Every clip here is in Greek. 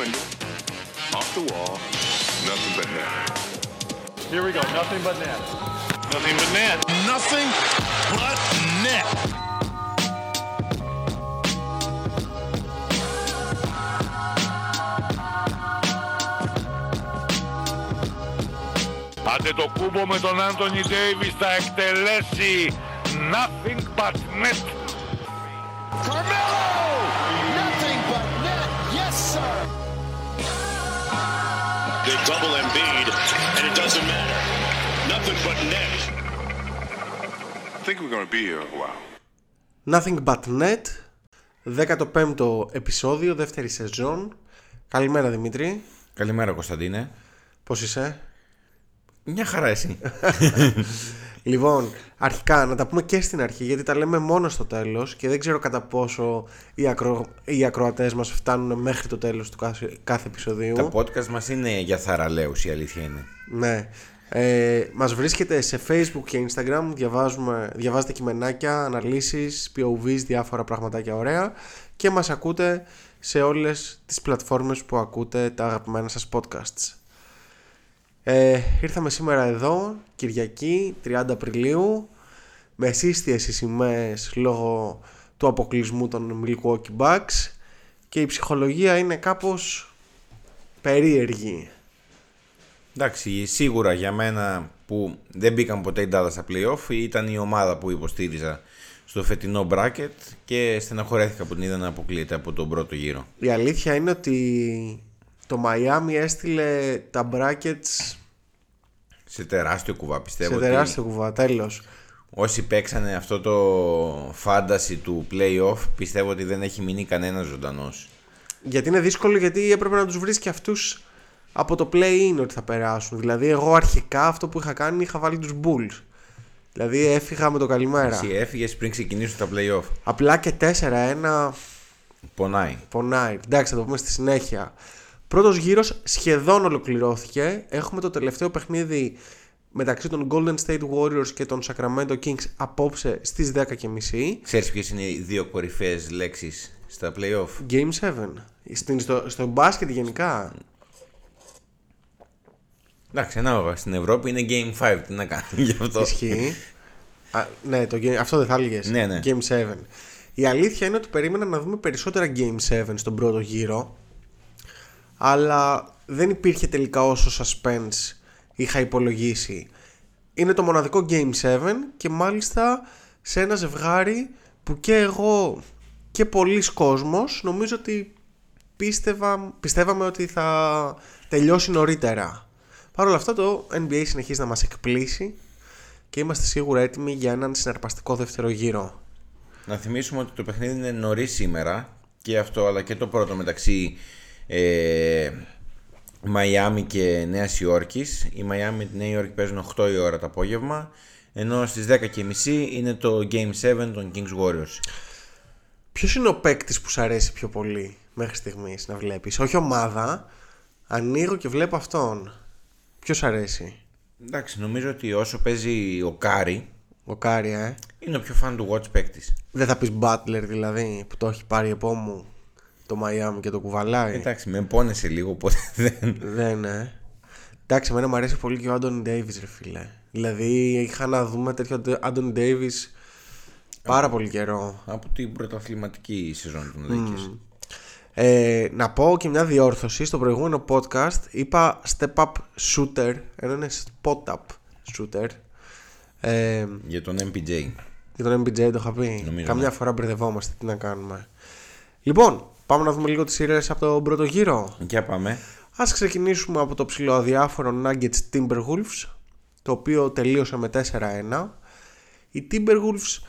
window, off the wall, nothing but net. Here we go. Nothing but net. Nothing but net. Nothing but net. Άντε το κούμπο με τον Άντωνι Ντέιβις θα εκτελέσει nothing but net. but net. I think we're going to be here a while. Nothing but net 15ο επεισόδιο, δεύτερη σεζόν Καλημέρα Δημήτρη Καλημέρα Κωνσταντίνε. Πώς είσαι; Μια χαρά εσύ. Λοιπόν, αρχικά να τα πούμε και στην αρχή γιατί τα λέμε μόνο στο τέλος και δεν ξέρω κατά πόσο οι, ακρο... οι ακροατές μας φτάνουν μέχρι το τέλος του κάθε, κάθε επεισοδίου Τα podcast μας είναι για θαραλέους η αλήθεια είναι. Ναι. Ε, μας βρίσκεται σε facebook και instagram διαβάζουμε, διαβάζετε κειμενάκια, αναλύσεις, POVs, διάφορα πραγματάκια ωραία και μας ακούτε σε όλες τις πλατφόρμες που ακούτε τα αγαπημένα σας podcasts. Ε, ήρθαμε σήμερα εδώ, Κυριακή, 30 Απριλίου, με σύστιες οι σημαίες λόγω του αποκλεισμού των Milwaukee Bucks και η ψυχολογία είναι κάπως περίεργη. Εντάξει, σίγουρα για μένα που δεν μπήκαν ποτέ η Dallas στα playoff ήταν η ομάδα που υποστήριζα στο φετινό bracket και στεναχωρέθηκα που την είδα να αποκλείεται από τον πρώτο γύρο. Η αλήθεια είναι ότι το Miami έστειλε τα brackets Σε τεράστιο κουβά πιστεύω σε τεράστιο κουβά, τέλος. ότι όσοι παίξανε αυτό το fantasy του playoff πιστεύω ότι δεν έχει μείνει κανένας ζωντανός. Γιατί είναι δύσκολο γιατί έπρεπε να τους βρεις και αυτούς από το play-in ότι θα περάσουν. Δηλαδή εγώ αρχικά αυτό που είχα κάνει είχα βάλει τους Bulls. Δηλαδή έφυγα με το καλημέρα. Εσύ έφυγες πριν ξεκινήσουν τα playoff. Απλά και 4-1 Πονάει. πονάει. Εντάξει θα το πούμε στη συνέχεια. Πρώτος γύρος σχεδόν ολοκληρώθηκε. Έχουμε το τελευταίο παιχνίδι μεταξύ των Golden State Warriors και των Sacramento Kings απόψε στις 10.30. Ξέρεις ποιες είναι οι δύο κορυφαίες λέξεις στα playoff; Game 7. Στην, στο, στο μπάσκετ γενικά. Εντάξει, ανάλογα. Στην Ευρώπη είναι Game 5. Τι να κάνω γι' αυτό. Ισχύει. Α, ναι, το, game- αυτό δεν θα έλεγες. Ναι, ναι. Game 7. Η αλήθεια είναι ότι περίμενα να δούμε περισσότερα Game 7 στον πρώτο γύρο. Αλλά δεν υπήρχε τελικά όσο suspense είχα υπολογίσει. Είναι το μοναδικό Game 7 και μάλιστα σε ένα ζευγάρι που και εγώ και πολλοί κόσμος νομίζω ότι πίστευα, πιστεύαμε ότι θα τελειώσει νωρίτερα. Παρ' όλα αυτά το NBA συνεχίζει να μας εκπλήσει και είμαστε σίγουρα έτοιμοι για έναν συναρπαστικό δεύτερο γύρο. Να θυμίσουμε ότι το παιχνίδι είναι νωρίς σήμερα και αυτό αλλά και το πρώτο μεταξύ ε, Μαϊάμι και Νέας Υόρκης. Η Μαϊάμι με τη Νέα Υόρκη παίζουν 8 η ώρα το απόγευμα. Ενώ στις 10.30 είναι το Game 7 των Kings Warriors. Ποιος είναι ο παίκτης που σου αρέσει πιο πολύ μέχρι στιγμής να βλέπεις, Όχι ομάδα. Ανοίγω και βλέπω αυτόν. Ποιος αρέσει, Εντάξει, νομίζω ότι όσο παίζει ο Κάρι Ο Κάρια, ε. είναι ο πιο fun to watch παίκτης. Δεν θα πεις Butler δηλαδή που το έχει πάρει επ' ώμου το Miami και το κουβαλάει. Εντάξει, με πόνεσε λίγο, οπότε δεν. Δεν είναι. Εντάξει, εμένα μου αρέσει πολύ και ο Άντωνι Ντέιβι, ρε φίλε. Δηλαδή είχα να δούμε τέτοιο Άντωνι Ντέιβι πάρα πολύ καιρό. από την πρωταθληματική σεζόν των Lakers. Ε, να πω και μια διόρθωση στο προηγούμενο podcast είπα step up shooter ενώ είναι spot up shooter ε, Για τον MPJ. για τον MPJ το είχα πει Νομίζω, καμιά ναι. φορά μπερδευόμαστε τι να κάνουμε λοιπόν πάμε να δούμε λίγο τις σειρές από τον πρώτο γύρο Για πάμε. Ας ξεκινήσουμε από το ψηλό αδιάφορο Nuggets Timberwolves το οποίο τελείωσε με 4-1 οι Timberwolves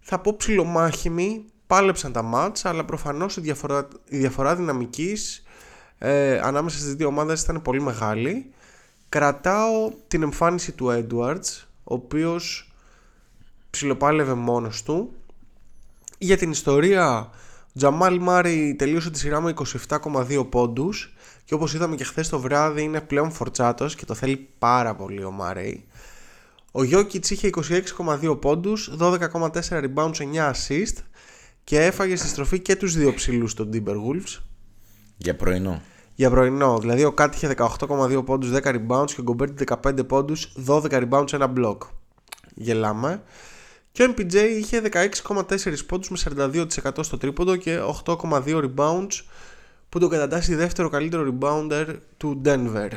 θα πω ψιλομάχημοι πάλεψαν τα μάτς αλλά προφανώς η διαφορά, η διαφορά δυναμικής ε, ανάμεσα στις δύο ομάδες ήταν πολύ μεγάλη. Κρατάω την εμφάνιση του Edwards ο οποίος ψιλοπάλευε μόνος του. Για την ιστορία ο Τζαμάλ Μάρι τελείωσε τη σειρά με 27,2 πόντους και όπως είδαμε και χθες το βράδυ είναι πλέον φορτσάτος και το θέλει πάρα πολύ ο Μάρι. Ο Γιώκητς είχε 26,2 πόντους, 12,4 rebounds, 9 assist και έφαγε στη στροφή και τους δύο ψηλούς των Timberwolves. Για πρωινό. για πρωινό. Δηλαδή ο Κάτ είχε 18,2 πόντους, 10 rebounds και ο Γκομπέρ 15 πόντους, 12 rebounds, ένα block. Γελάμε. Και ο MPJ είχε 16,4 πόντους με 42% στο τρίποντο και 8,2 rebounds που τον κατατάσσει δεύτερο καλύτερο rebounder του Denver.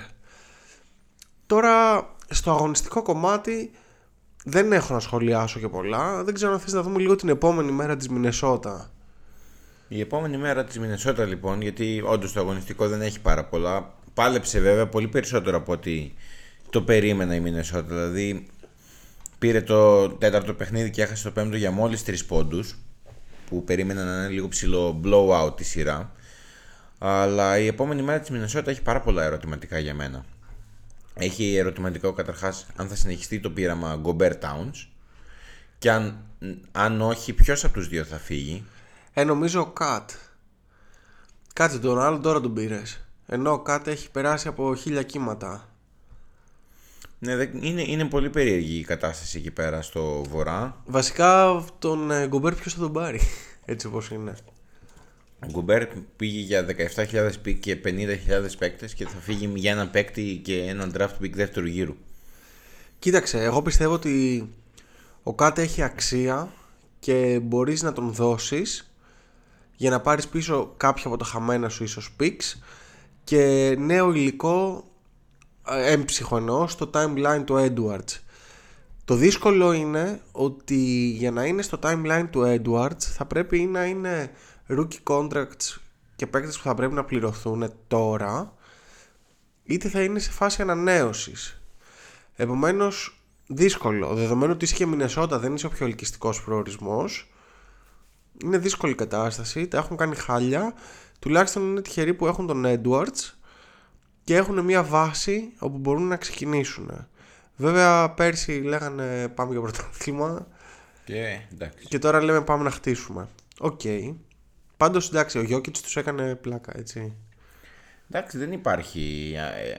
Τώρα στο αγωνιστικό κομμάτι δεν έχω να σχολιάσω και πολλά. Δεν ξέρω αν θες να δούμε λίγο την επόμενη μέρα της Μινεσότα. Η επόμενη μέρα της Μινεσότα λοιπόν, γιατί όντως το αγωνιστικό δεν έχει πάρα πολλά, πάλεψε βέβαια πολύ περισσότερο από ότι το περίμενα η Μινεσότα. Δηλαδή πήρε το τέταρτο παιχνίδι και έχασε το πέμπτο για μόλις τρεις πόντους, που περίμενα να είναι λίγο ψηλό blowout τη σειρά. Αλλά η επόμενη μέρα της Μινεσότα έχει πάρα πολλά ερωτηματικά για μένα. Έχει ερωτηματικό καταρχάς αν θα συνεχιστεί το πείραμα Gobert Towns και αν, αν όχι ποιος από τους δύο θα φύγει; Ε, νομίζω ο Κατ. Κάτσε τον άλλο τώρα τον πήρες. Ενώ ο Κατ έχει περάσει από χίλια κύματα. Ναι, δεν- είναι, είναι πολύ περίεργη η κατάσταση εκεί πέρα στο βορρά. Βασικά τον ε, Γκομπέρ ποιος θα τον πάρει. Έτσι όπως είναι. Ο Γκομπέρ πήγε για 17.000 pick και 50.000 παίκτες και θα φύγει για ένα παίκτη και έναν draft pick δεύτερου γύρου. Κοίταξε, εγώ πιστεύω ότι ο Κατ έχει αξία και μπορείς να τον δώσεις για να πάρεις πίσω κάποια από τα χαμένα σου ίσως picks και νέο υλικό ε, έμψυχο εννοώ στο timeline του Edwards. Το δύσκολο είναι ότι για να είναι στο timeline του Edwards θα πρέπει να είναι rookie contracts και παίκτες που θα πρέπει να πληρωθούν τώρα είτε θα είναι σε φάση ανανέωσης. Επομένως δύσκολο. Δεδομένου ότι είσαι και Μινεσότα δεν είσαι ο πιο ελκυστικός προορισμός είναι δύσκολη κατάσταση, τα έχουν κάνει χάλια τουλάχιστον είναι τυχεροί που έχουν τον Edwards και έχουν μια βάση όπου μπορούν να ξεκινήσουν. Βέβαια πέρσι λέγανε πάμε για πρωτάθλημα Και εντάξει. και τώρα λέμε πάμε να χτίσουμε. Οκ. Πάντως εντάξει ο Jokic τους έκανε πλάκα έτσι. Εντάξει, δεν υπάρχει. ε,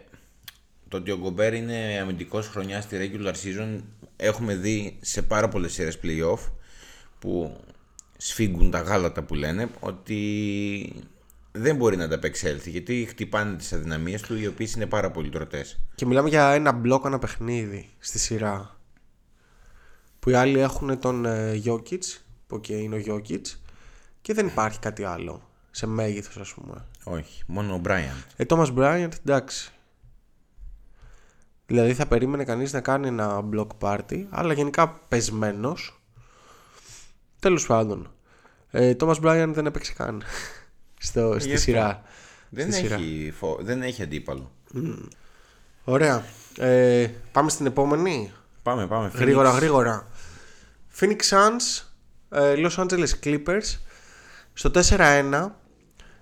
Το ότι ο Γκομπέρ είναι αμυντικός χρονιάς στη regular season έχουμε δει σε πάρα πολλές σειρές playoff που σφίγγουν τα γάλατα που λένε ότι δεν μπορεί να τα απεξέλθει γιατί χτυπάνε τις αδυναμίες του οι οποίες είναι πάρα πολύ τροτές. Και μιλάμε για ένα μπλοκ ένα παιχνίδι στη σειρά. Που οι άλλοι έχουν τον ε, Jokic, που και είναι ο Jokic, και δεν υπάρχει κάτι άλλο σε μέγεθος ας πούμε. Όχι, μόνο ο Bryant. Ε, Thomas Bryant, εντάξει. Δηλαδή θα περίμενε κανείς να κάνει ένα block party, αλλά γενικά πεσμένος. Τέλος πάντων. Ε, Thomas Bryant δεν έπαιξε καν στο, στη Γι' αυτό. σειρά. Δεν Στη σειρά. έχει, φο... δεν έχει αντίπαλο. Ωραία. Ε, πάμε στην επόμενη. Πάμε, πάμε. Γρήγορα, Phoenix. γρήγορα. Phoenix Suns, ε, Los Angeles Clippers στο 4-1.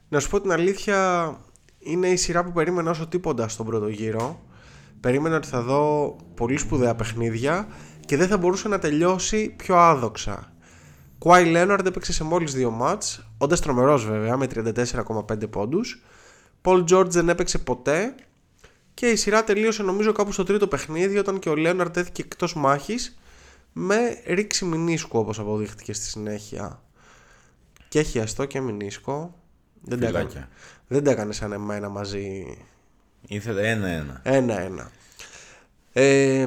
Να σου πω την αλήθεια, είναι η σειρά που περίμενα όσο τίποτα στον πρώτο γύρο. Περίμενα ότι θα δω πολύ σπουδαία παιχνίδια και δεν θα μπορούσε να τελειώσει πιο άδοξα. Κουάι Leonard έπαιξε σε μόλις δύο μάτς, όντας τρομερός βέβαια με 34,5 πόντους. Paul George δεν έπαιξε ποτέ και η σειρά τελείωσε νομίζω κάπου στο τρίτο παιχνίδι όταν και ο Λέοναρντ τέθηκε εκτός μάχης με ρήξη μηνίσκου όπως αποδείχτηκε στη συνέχεια. Και έχει αστό και μηνίσκο. Δεν τα, έκανε, Φυλάκια. δεν τα έκανε σαν εμένα μαζί Ήθελε ένα-ένα. ένα-ένα. Ε,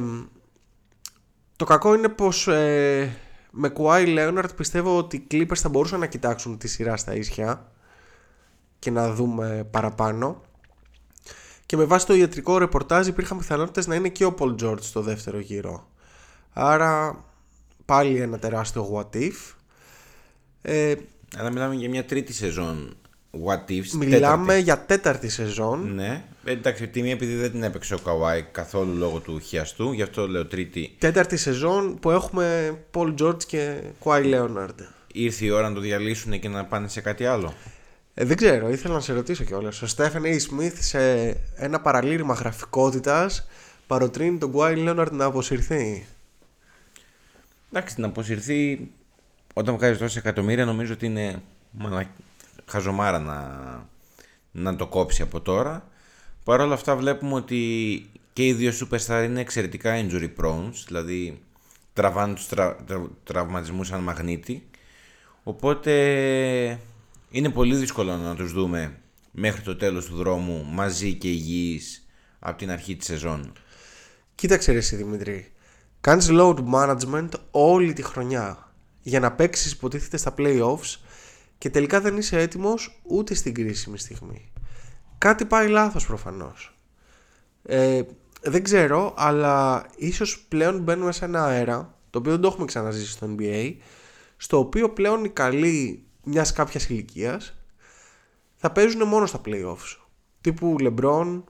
το κακό είναι πως ε, με Κουάι Λέοναρτ πιστεύω ότι οι Clippers θα μπορούσαν να κοιτάξουν τη σειρά στα ίσια και να δούμε παραπάνω. Και με βάση το ιατρικό ρεπορτάζ υπήρχαν πιθανότητες να είναι και ο Paul George στο δεύτερο γύρο. Άρα πάλι ένα τεράστιο what if. Ε, Αλλά μιλάμε για μια τρίτη σεζόν What Ifs. μιλάμε τέταρτη. για τέταρτη σεζόν. Ναι. Ε, Εντάξει, τη μία επειδή δεν την έπαιξε ο Καουάι καθόλου λόγω του χιαστού, γι' αυτό λέω τρίτη. Τέταρτη σεζόν που έχουμε Paul George και Kawhi Leonard. Ήρθε η ώρα να το διαλύσουν και να πάνε σε κάτι άλλο. Ε, δεν ξέρω, ήθελα να σε ρωτήσω κιόλας. Ο Στέφεν A. Smith σε ένα παραλήρημα γραφικότητας παροτρύνει τον Kawhi Leonard να αποσυρθεί. Εντάξει, να αποσυρθεί όταν βγάζεις τόσα εκατομμύρια νομίζω ότι είναι μαλα... χαζομάρα να... να το κόψει από τώρα. Παρ' όλα αυτά βλέπουμε ότι και οι δύο superstar είναι εξαιρετικά injury prone, δηλαδή τραβάνε τους τρα... τρα- τραυματισμούς σαν μαγνήτη. Οπότε είναι πολύ δύσκολο να τους δούμε μέχρι το τέλος του δρόμου μαζί και υγιείς από την αρχή της σεζόν. Κοίταξε ρε εσύ Δημητρή. Κάνεις load management όλη τη χρονιά για να παίξεις υποτίθεται στα playoffs και τελικά δεν είσαι έτοιμος ούτε στην κρίσιμη στιγμή. Κάτι πάει λάθος προφανώς. Ε, δεν ξέρω, αλλά ίσως πλέον μπαίνουμε σε ένα αέρα, το οποίο δεν το έχουμε ξαναζήσει στο NBA, στο οποίο πλέον οι καλοί μιας κάποιας ηλικίας θα παίζουν μόνο στα playoffs. Τύπου LeBron,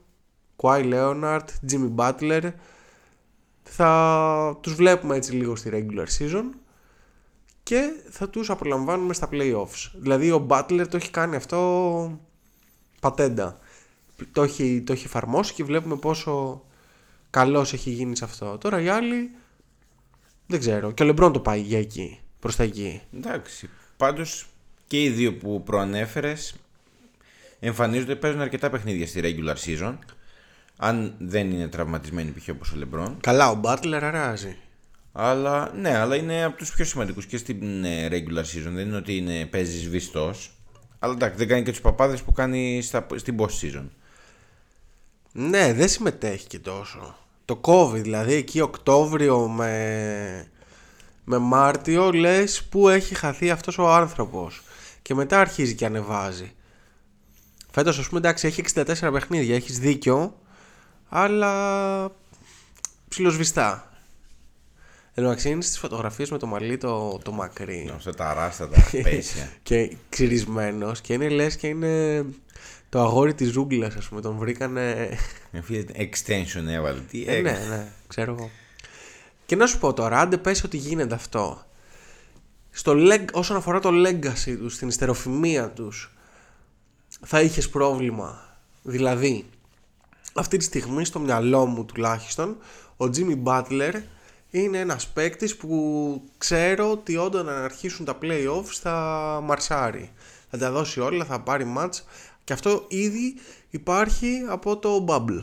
Kawhi Leonard, Jimmy Butler, θα τους βλέπουμε έτσι λίγο στη regular season και θα τους απολαμβάνουμε στα playoffs. Δηλαδή ο Butler το έχει κάνει αυτό πατέντα. Το έχει, το έχει εφαρμόσει και βλέπουμε πόσο καλός έχει γίνει σε αυτό. Τώρα οι άλλοι δεν ξέρω. Και ο Λεμπρόν το πάει για εκεί, προς τα εκεί. Εντάξει, πάντως και οι δύο που προανέφερες εμφανίζονται, παίζουν αρκετά παιχνίδια στη regular season. Αν δεν είναι τραυματισμένοι π.χ. όπως ο Λεμπρόν. Καλά, ο Butler αράζει. Αλλά ναι, αλλά είναι από τους πιο σημαντικούς και στην ε, regular season. Δεν είναι ότι είναι, παίζεις σβηστός. Αλλά εντάξει, δεν κάνει και τους παπάδες που κάνει στα, στην post season. Ναι, δεν συμμετέχει και τόσο. Το COVID, δηλαδή εκεί Οκτώβριο με, με Μάρτιο λες που έχει χαθεί αυτός ο άνθρωπος. Και μετά αρχίζει και ανεβάζει. Φέτος ας πούμε εντάξει έχει 64 παιχνίδια, έχεις δίκιο, αλλά ψιλοσβηστά. Ενώ αξίνει στις φωτογραφίες με το μαλλί το, το μακρύ. Αυτά τα ράστα, τα πέσια. και ξυρισμένος και είναι λες και είναι το αγόρι της ζούγκλας ας πούμε τον βρήκανε Με φίλε, extension έβαλε. Τι ε, ναι έκανε. ναι ξέρω εγώ και να σου πω τώρα άντε πες ότι γίνεται αυτό στο leg, όσον αφορά το legacy τους την ιστεροφημία τους θα είχες πρόβλημα δηλαδή αυτή τη στιγμή στο μυαλό μου τουλάχιστον ο Jimmy Butler είναι ένας παίκτης που ξέρω ότι όταν αρχίσουν τα playoffs θα μαρσάρει. Θα τα δώσει όλα, θα πάρει match και αυτό ήδη υπάρχει από το Bubble.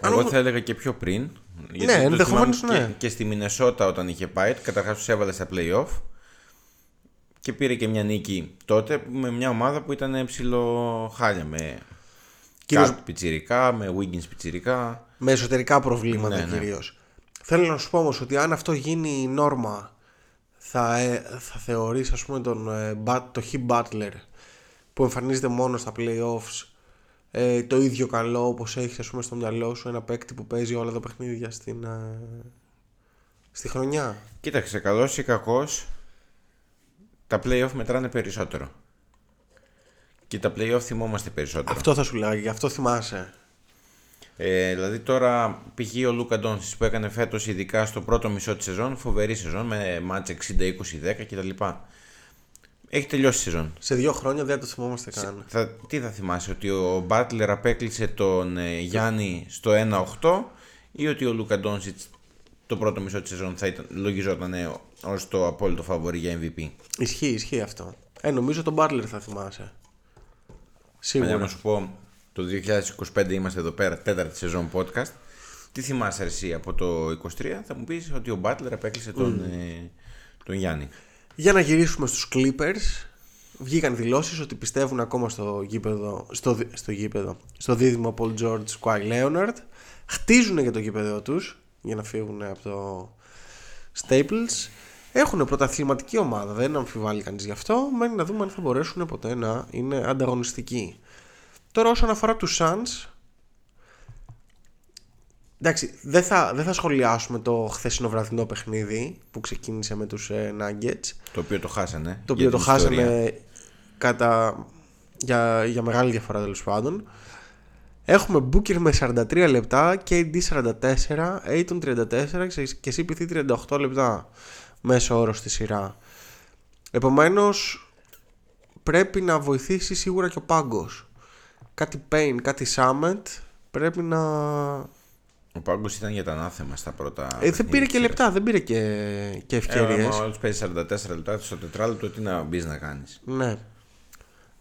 Αν Εγώ όμως- θα έλεγα και πιο πριν. γιατί Ναι, το ενδεχομένως, θυμάμαι ναι. Και, και στη Μινεσότα όταν είχε πάει, καταρχάς τους έβαλε στα play-off και πήρε και μια νίκη τότε με μια ομάδα που ήταν ψηλό χάλια με Κυρίως- Κάτ πιτσιρικά, με Wiggins πιτσιρικά. με εσωτερικά προβλήματα Ναι, ναι. κυρίως. Θέλω να σου πω όμως ότι αν αυτό γίνει η νόρμα θα, ε, θα θεωρείς ας πούμε τον, ε, Bat- το Χι Butler που εμφανίζεται μόνο στα playoffs ε, το ίδιο καλό όπως έχεις ας πούμε στο μυαλό σου ένα παίκτη που παίζει όλα τα παιχνίδια στην, ε, στη χρονιά; Κοίταξε, καλός ή κακός, τα play-off μετράνε περισσότερο. Και τα play-off θυμόμαστε περισσότερο. Αυτό θα σου λέγα, γι' αυτό θυμάσαι. Ε, δηλαδή τώρα π.χ. ο Λούκα Ντόνσις που έκανε φέτος ειδικά στο πρώτο μισό της σεζόν, φοβερή σεζόν με μάτς 60-20-10 κτλ. Έχει τελειώσει η σεζόν. Σε δύο χρόνια δεν το θυμόμαστε καν. Θα, τι θα θυμάσαι, ότι ο Μπάτλερ απέκλεισε τον ε, Γιάννη στο 1-8 ή ότι ο Λούκα Ντόνσιτς το πρώτο μισό της σεζόν θα ήταν, λογιζόταν ε, ως το απόλυτο φαβορή για MVP. Ισχύει, ισχύει αυτό. Ε, νομίζω τον Butler θα θυμάσαι. Παιδιά, Σίγουρα. να σου πω, το 2025 είμαστε εδώ πέρα, τέταρτη σεζόν podcast. Τι θυμάσαι εσύ από το 23, θα μου πεις ότι ο Μπάτλερ απέκλεισε τον, ε, τον Γιάννη. Για να γυρίσουμε στους Clippers Βγήκαν δηλώσεις ότι πιστεύουν ακόμα στο γήπεδο Στο, δι- στο γήπεδο Στο δίδυμο Paul George Kawhi Leonard. Χτίζουν για το γήπεδο τους Για να φύγουν από το Staples. Έχουν πρωταθληματική ομάδα Δεν αμφιβάλλει κανείς γι' αυτό. Μένει να δούμε αν θα μπορέσουν ποτέ να είναι ανταγωνιστικοί Τώρα όσον αφορά τους Suns Εντάξει, δεν θα, δεν θα σχολιάσουμε το χθεσινό βραδινό παιχνίδι που ξεκίνησε με τους ε, Nuggets Το οποίο το χάσανε. το για οποίο το την ιστορία. χάσαμε κατά, για, για μεγάλη διαφορά τέλος πάντων. Έχουμε Booker με 43 λεπτά, KD 44, Aiton 34 και CP3 38 λεπτά μέσω όρος στη σειρά. Επομένως πρέπει να βοηθήσει σίγουρα και ο πάγκος. Κάτι Payne, κάτι Summit πρέπει να... Ο Πάγκος ήταν για τα ανάθεμα στα πρώτα. Ε, δεν πήρε και λεπτά, δεν πήρε και, και ευκαιρίες. Ε, άμα όλους παίζει 44 λεπτά στο τετράλεπτο, τι να μπεις να κάνεις. Ναι.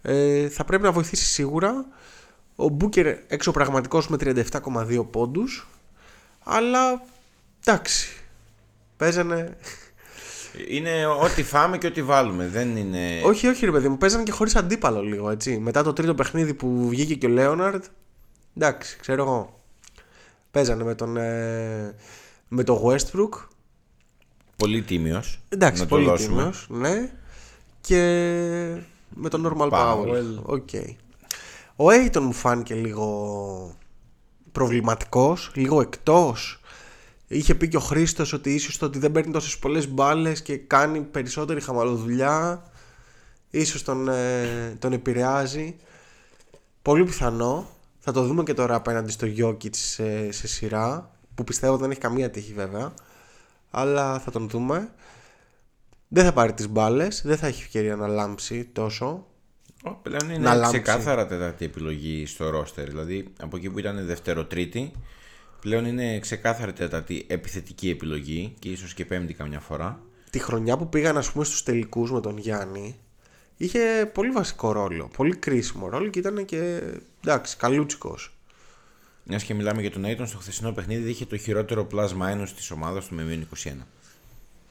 Ε, θα πρέπει να βοηθήσει σίγουρα. Ο Μπούκερ εξωπραγματικός με 37,2 πόντους. Αλλά εντάξει. Παίζανε, Είναι ό,τι φάμε και ό,τι βάλουμε. Δεν είναι. Όχι, όχι, ρε παιδί μου, παίζανε και χωρίς αντίπαλο λίγο έτσι. Μετά το τρίτο παιχνίδι που βγήκε και ο Λέοναρντ. Εντάξει, ξέρω εγώ. Παίζανε με τον. Ε, με τον Westbrook. Πολύ τίμιος. Εντάξει, να το πολύ δώσουμε. τίμιος, ναι. Και με τον Normal Powell. Powell. Ok. Ο Ayton μου φάνηκε λίγο προβληματικός, λίγο εκτός. Είχε πει και ο Χρήστος ότι ίσως το ότι δεν παίρνει τόσες πολλές μπάλες και κάνει περισσότερη χαμαλοδουλειά ίσως τον, ε, τον επηρεάζει. Πολύ πιθανό. Θα το δούμε και τώρα απέναντι στο Jokic σε, σε σειρά που πιστεύω δεν έχει καμία τύχη βέβαια αλλά θα τον δούμε. Δεν θα πάρει τις μπάλες, δεν θα έχει ευκαιρία να λάμψει τόσο. Ω, Πλέον Να είναι λάμψει. ξεκάθαρα τέταρτη επιλογή στο ρόστερ. Δηλαδή από εκεί που ήταν δεύτερο-τρίτη, πλέον είναι ξεκάθαρη τέταρτη επιθετική επιλογή και ίσως και πέμπτη καμιά φορά. Τη χρονιά που πήγαν ας πούμε στους τελικούς με τον Γιάννη είχε πολύ βασικό ρόλο, πολύ κρίσιμο ρόλο και ήταν και εντάξει καλούτσικος. Μιας και μιλάμε για τον Aiton, στο χθεσινό παιχνίδι είχε το χειρότερο plus minus της ομάδας του με μείον 21.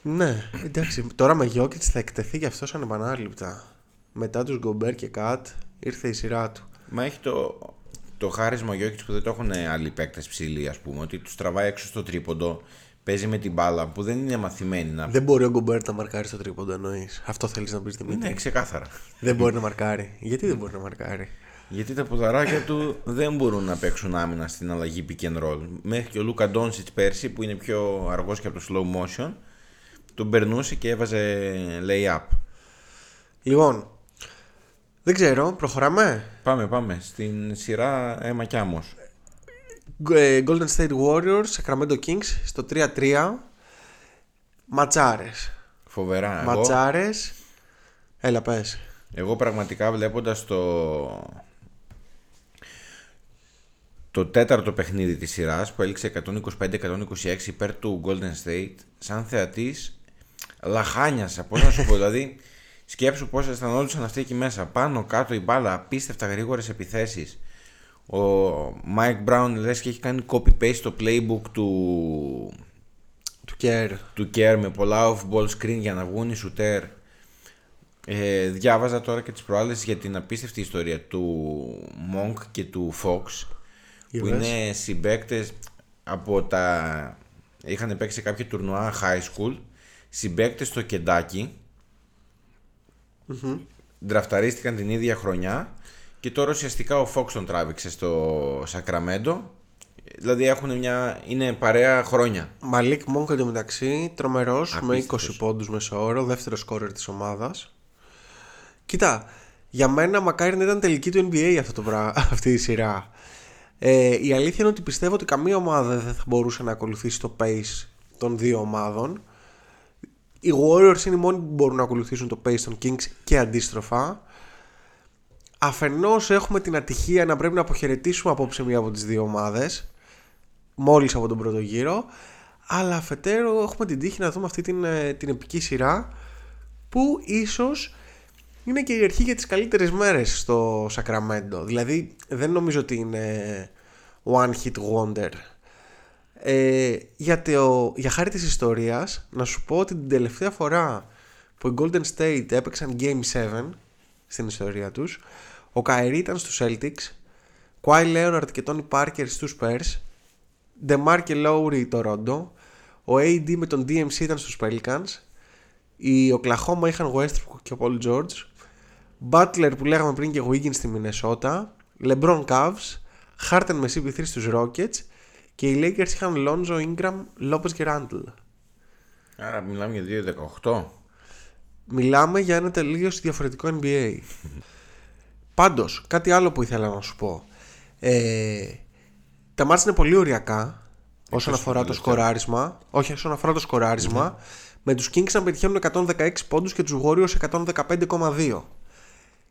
Ναι, εντάξει, τώρα με Jokic θα εκτεθεί και αυτός ανεπανάληπτα. Μετά τους Γκομπέρ και Κατ ήρθε η σειρά του. Μα έχει το, το χάρισμα ο Γιώκητς που δεν το έχουν άλλοι παίκτες ψηλοί, ας πούμε. Ότι τους τραβάει έξω στο τρίποντο, παίζει με την μπάλα που δεν είναι μαθημένοι να. Δεν μπορεί ο Γκομπέρ να μαρκάρει στο τρίποντο εννοείς. Αυτό θέλεις να πεις Δημήτρη; Ναι, ξεκάθαρα. Δεν μπορεί να μαρκάρει. Γιατί δεν μπορεί να μαρκάρει; Γιατί τα ποδαράκια του δεν μπορούν να παίξουν άμυνα στην αλλαγή pick and roll. Μέχρι και ο Λούκα Ντόνσιτς πέρσι, που είναι πιο αργός και από το slow motion, τον περνούσε και έβαζε lay-up. Λοιπόν, δεν ξέρω, προχωράμε; Πάμε, πάμε. Στην σειρά αίμα κι άμμος. Ε, Golden State Warriors, Sacramento Kings στο 3-3. Ματσάρες. Φοβερά. Εγώ, Ματσάρες. Έλα πες. εγώ πραγματικά βλέποντας το το τέταρτο παιχνίδι της σειράς που έληξε 125-126 υπέρ του Golden State σαν θεατής λαχάνιασα πώς να σου πω δηλαδή σκέψου πώς αισθανόντουσαν αυτοί εκεί μέσα πάνω κάτω η μπάλα απίστευτα γρήγορες επιθέσεις ο Mike Brown λες και έχει κάνει copy-paste το playbook του, Του Κέρ. του Kerr με πολλά off-ball screen για να βγουν οι shooter ε, διάβαζα τώρα και τις προάλλες για την απίστευτη ιστορία του Monk και του Fox Για που πες. είναι συμπαίκτες από τα... είχαν παίξει σε κάποια τουρνουά high school συμπαίκτες στο κεντακι Δραφταρίστηκαν την ίδια χρονιά και τώρα ουσιαστικά ο Fox τον τράβηξε στο Σακραμέντο δηλαδή έχουν μια... είναι παρέα χρόνια Μαλίκ Μόγκ εντωμεταξύ, τρομερός με 20 Απίστευτος. πόντους μέσω όρο, δεύτερο σκόρερ της ομάδας. Κοίτα, για μένα μακάρι να ήταν τελική του NBA αυτό το πρά- αυτή η σειρά. Ε, η αλήθεια είναι ότι πιστεύω ότι καμία ομάδα δεν θα μπορούσε να ακολουθήσει το pace των δύο ομάδων. Οι Warriors είναι οι μόνοι που μπορούν να ακολουθήσουν το pace των Kings και αντίστροφα. Αφενός έχουμε την ατυχία να πρέπει να αποχαιρετήσουμε απόψε μία από τις δύο ομάδες μόλις από τον πρώτο γύρο αλλά αφετέρου έχουμε την τύχη να δούμε αυτή την, ε, την επική σειρά που ίσως είναι και η αρχή για τις καλύτερες μέρες στο Σακραμέντο δηλαδή δεν νομίζω ότι είναι one hit wonder ε, για, το, για χάρη της ιστορίας να σου πω ότι την τελευταία φορά που οι Golden State έπαιξαν Game 7 στην ιστορία τους ο Καερή ήταν στους Celtics Kawhi Leonard και Tony Parker στους Spurs DeMar και Lowry Toronto ο AD με τον DMC ήταν στους Pelicans οι Oklahoma είχαν Westbrook και ο Paul George Butler που λέγαμε πριν και Wiggins στη Minnesota LeBron Cavs Harden με CP3 στους Rockets και οι Lakers είχαν Lonzo, Ingram, Lopez και Randle άρα μιλάμε για 2-18 Μιλάμε για ένα τελείως διαφορετικό NBA. Πάντως, κάτι άλλο που ήθελα να σου πω. Ε, τα μάτια είναι πολύ οριακά όσον Εκτός αφορά το τελευταίο. σκοράρισμα. Όχι, όσον αφορά το σκοράρισμα. Με τους Kings να πετυχαίνουν 116 πόντους και τους Warriors 115,2.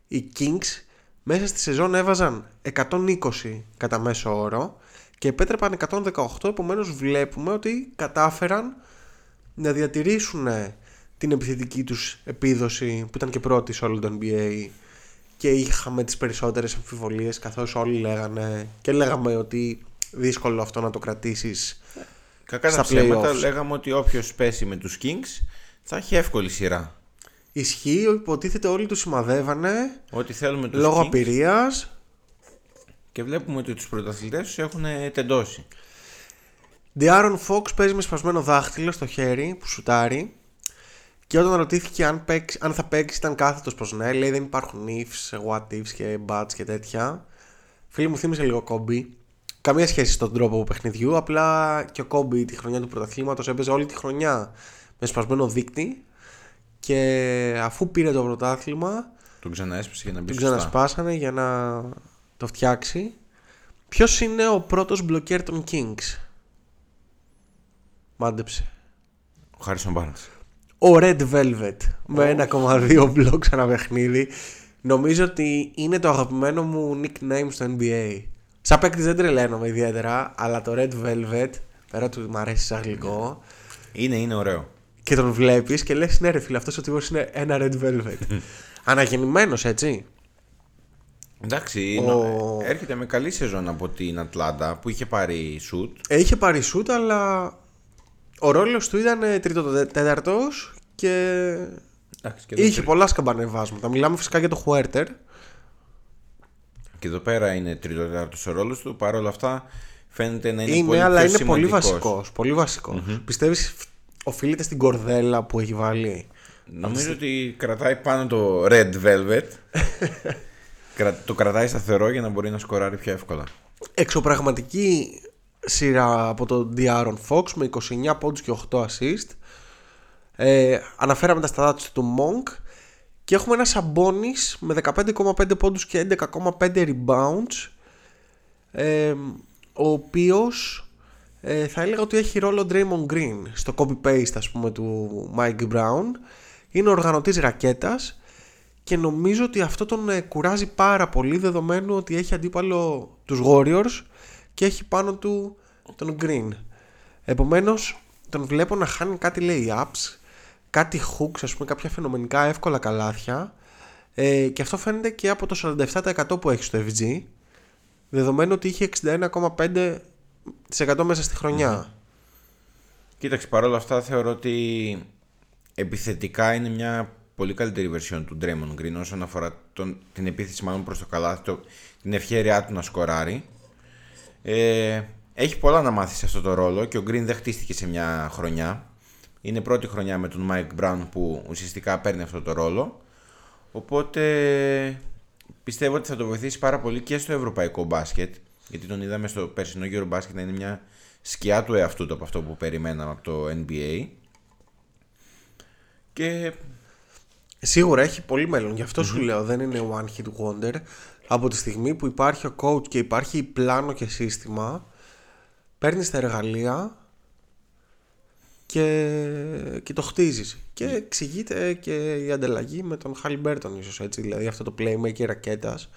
Οι Kings μέσα στη σεζόν έβαζαν 120 κατά μέσο όρο και επέτρεπαν 118 επομένως βλέπουμε ότι κατάφεραν να διατηρήσουν την επιθετική τους επίδοση που ήταν και πρώτη σε όλο το NBA και είχαμε τις περισσότερες αμφιβολίες καθώς όλοι λέγανε και λέγαμε ότι δύσκολο αυτό να το κρατήσεις Κακά Στα τα ψέματα playoffs. λέγαμε ότι όποιος πέσει με τους Kings Θα έχει εύκολη σειρά. Ισχύει, υποτίθεται όλοι τους σημαδεύανε Ό,τι θέλουμε τους λόγω Kings απειρίας. Και βλέπουμε ότι τους πρωταθλητές τους έχουν τεντώσει. Diaron Fox παίζει με σπασμένο δάχτυλο στο χέρι που σουτάρει. Και όταν ρωτήθηκε αν, παίξει, αν θα παίξει, ήταν κάθετος πω ναι. Λέει δεν υπάρχουν ifs, what ifs και buts και τέτοια. Φίλοι μου θύμισε λίγο κόμπι. Καμία σχέση στον τρόπο παιχνιδιού. Απλά και ο κόμπι τη χρονιά του πρωταθλήματος έπαιζε όλη τη χρονιά με σπασμένο δείκτη. Και αφού πήρε το πρωτάθλημα, Τον ξαναέσπασε για να μπει τον σωστά. ξανασπάσανε για να το φτιάξει. Ποιος είναι ο πρώτος μπλοκέρ των Kings, Μάντεψε. Ο Χάρισον Barnes. Ο Red Velvet με 1,2 μπλοκ σε ένα παιχνίδι. Νομίζω ότι είναι το αγαπημένο μου nickname στο NBA. Σαν παίκτης δεν τρελαίνομαι ιδιαίτερα, αλλά το Red Velvet, πέρα του μ' αρέσει σαν αγγλικό, Είναι, είναι ωραίο. και τον βλέπεις και λες: Ναι, ρε φίλε, αυτός ο τύπος είναι ένα Red Velvet. Αναγεννημένος, έτσι. Εντάξει, Ο- νο- έρχεται με καλή σεζόν από την Ατλάντα που είχε πάρει σουτ. Ε, Είχε πάρει σούτ, αλλά ο ρόλος του ήταν τρίτο τέταρτο και Εντάξει, και, εδώ, είχε πολλά σκαμπανεβάσματα. Μιλάμε φυσικά για το Χουέρτερ. και εδώ πέρα είναι τρίτο τέταρτο ο ρόλος του. Παρ' όλα αυτά φαίνεται να είναι, Είναι, πολύ αλλά πιο είναι πολύ σημαντικός. βασικός. Πολύ βασικός. Πιστεύεις οφείλεται στην κορδέλα που έχει βάλει; Νομίζω ότι κρατάει πάνω το Red Velvet. Κρα- το κρατάει σταθερό για να μπορεί να σκοράρει πιο εύκολα. Εξωπραγματική σειρά από τον Diaron Fox με 29 πόντους και 8 assist. Ε, αναφέραμε τα σταδάτια του Monk και έχουμε ένα Sabonis με 15,5 πόντους και 11,5 rebounds ε, ο οποίος ε, θα έλεγα ότι έχει ρόλο Draymond Green στο copy-paste ας πούμε του Mike Brown είναι οργανωτής ρακέτας και νομίζω ότι αυτό τον ε, κουράζει πάρα πολύ δεδομένου ότι έχει αντίπαλο τους Warriors και έχει πάνω του τον Green. Επομένως τον βλέπω να χάνει κάτι lay-ups κάτι hooks ας πούμε κάποια φαινομενικά εύκολα καλάθια ε, και αυτό φαίνεται και από το 47% που έχει στο FG δεδομένου ότι είχε 61,5% μέσα στη χρονιά. Κοίταξε, παρόλα αυτά θεωρώ ότι επιθετικά είναι μια πολύ καλύτερη version του Draymond Green όσον αφορά τον, την επίθεση μάλλον προς το καλάθι, το, την ευχαίρειά του να σκοράρει. Ε, έχει πολλά να μάθει σε αυτό το ρόλο και ο Green δεν χτίστηκε σε μια χρονιά. Είναι πρώτη χρονιά με τον Mike Brown που ουσιαστικά παίρνει αυτό το ρόλο. Οπότε πιστεύω ότι θα το βοηθήσει πάρα πολύ και στο ευρωπαϊκό μπάσκετ. Γιατί τον είδαμε στο περσινό γύρο μπάσκετ να είναι μια σκιά του εαυτού του από αυτό που περιμέναμε από το NBA. Και Σίγουρα έχει πολύ μέλλον. Γι' αυτο σου λέω δεν είναι one hit wonder. Από τη στιγμή που υπάρχει ο coach και υπάρχει πλάνο και σύστημα, παίρνεις τα εργαλεία και, και το χτίζεις. Και εξηγείται και η ανταλλαγή με τον Χαλιμπέρτον ίσως έτσι. Δηλαδή αυτό το playmaker ρακέτας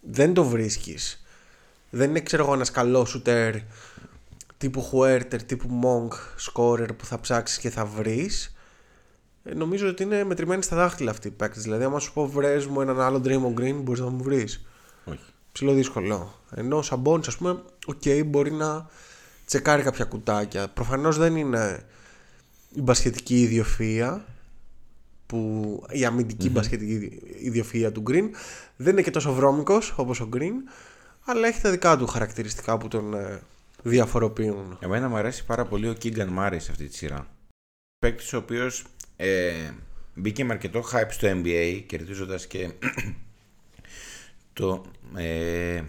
δεν το βρίσκεις. Δεν είναι ξέρω εγώ ένας καλός shooter τύπου Χουέρτερ, τύπου Monk, scorer που θα ψάξεις και θα βρεις. Ε, νομίζω ότι είναι μετρημένοι στα δάχτυλα αυτοί οι παίκτες. Δηλαδή, άμα σου πω βρες μου έναν άλλο Draymond Green, μπορείς να μου βρεις. όχι. Ψηλό δύσκολο. Ενώ ο Σαμπόνις, ας πούμε, οκ, μπορεί να τσεκάρει κάποια κουτάκια. Προφανώς δεν είναι η μπασχετική ιδιοφυΐα που η αμυντικη μπασχετική ιδιοφυΐα του Green δεν είναι και τόσο βρώμικος όπως ο Green αλλά έχει τα δικά του χαρακτηριστικά που τον ε, διαφοροποιούν. Εμένα μου αρέσει πάρα πολύ ο Keegan Murray σε αυτή τη σειρά. Παίκτης ο οποίος ε, μπήκε με αρκετό hype στο NBA, κερδίζοντας και το, ε,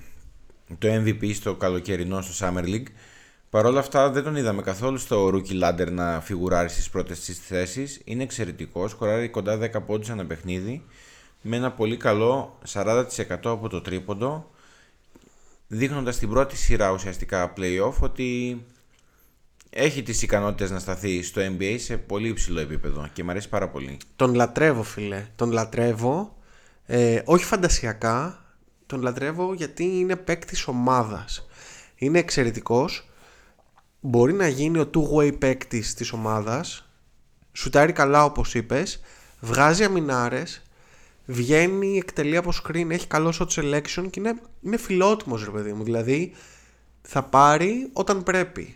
το MVP στο καλοκαιρινό στο Summer League. Παρ' όλα αυτά δεν τον είδαμε καθόλου στο rookie ladder να φιγουράρει στις πρώτες της θέσεις. Είναι εξαιρετικός, σκοράρει κοντά 10 πόντους ένα παιχνίδι με ένα πολύ καλό 40% από το τρίποντο δείχνοντας την πρώτη σειρά ουσιαστικά playoff ότι έχει τις ικανότητες να σταθεί στο NBA σε πολύ υψηλό επίπεδο και μου αρέσει πάρα πολύ. Τον λατρεύω φίλε, τον λατρεύω ε, όχι φαντασιακά, τον λατρεύω γιατί είναι παίκτης ομάδας. Είναι εξαιρετικός, μπορεί να γίνει ο two-way παίκτης της ομάδας, σουτάρει καλά όπως είπες, βγάζει αμινάρες, βγαίνει, εκτελεί από screen, έχει καλό shot selection και είναι, είναι φιλότιμος ρε παιδί μου, δηλαδή θα πάρει όταν πρέπει.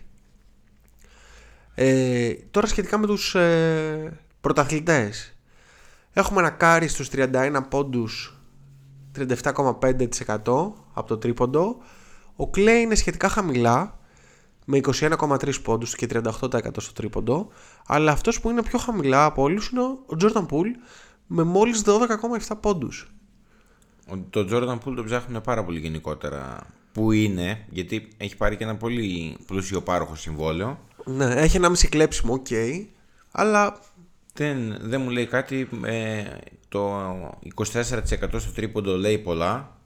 Ε, τώρα σχετικά με τους ε, πρωταθλητές. Έχουμε ένα Κάρι στους 31 πόντους 37,5% από το τρίποντο. Ο Κλέη είναι σχετικά χαμηλά με 21,3 πόντους και 38% στο τρίποντο. Αλλά αυτός που είναι πιο χαμηλά από όλους είναι ο Τζόρταν Πούλ με μόλις 12,7 πόντους. Ο- Το Jordan Poole το ψάχνουν πάρα πολύ γενικότερα που είναι, γιατί έχει πάρει και ένα πολύ πλούσιο παχυλό συμβόλαιο. Ναι, έχει ένα μισή κλέψιμο, οκ. αλλά Δεν, δεν μου λέει κάτι. ε, το 24% στο τρίποντο λέει πολλά.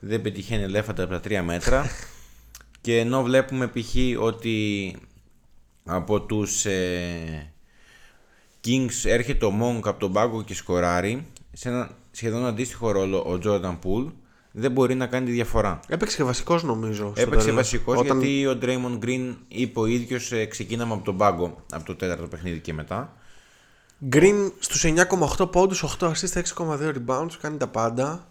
Δεν πετυχαίνει ελέφαντα από τα 3 μέτρα. και ενώ βλέπουμε π.χ. ότι από τους ε, Kings έρχεται ο Monk από τον πάγκο και σκοράρει σε ένα σχεδόν αντίστοιχο ρόλο ο Jordan Poole δεν μπορεί να κάνει τη διαφορά. έπαιξε και βασικός νομίζω. στο Έπαιξε τέλος. βασικός Όταν- γιατί ο Draymond Green είπε ο ίδιος ε, ξεκίναμε από τον πάγκο από το τέταρτο παιχνίδι και μετά. Green στους 9,8 πόντους, 8 assists, 6,2 rebounds, κάνει τα πάντα.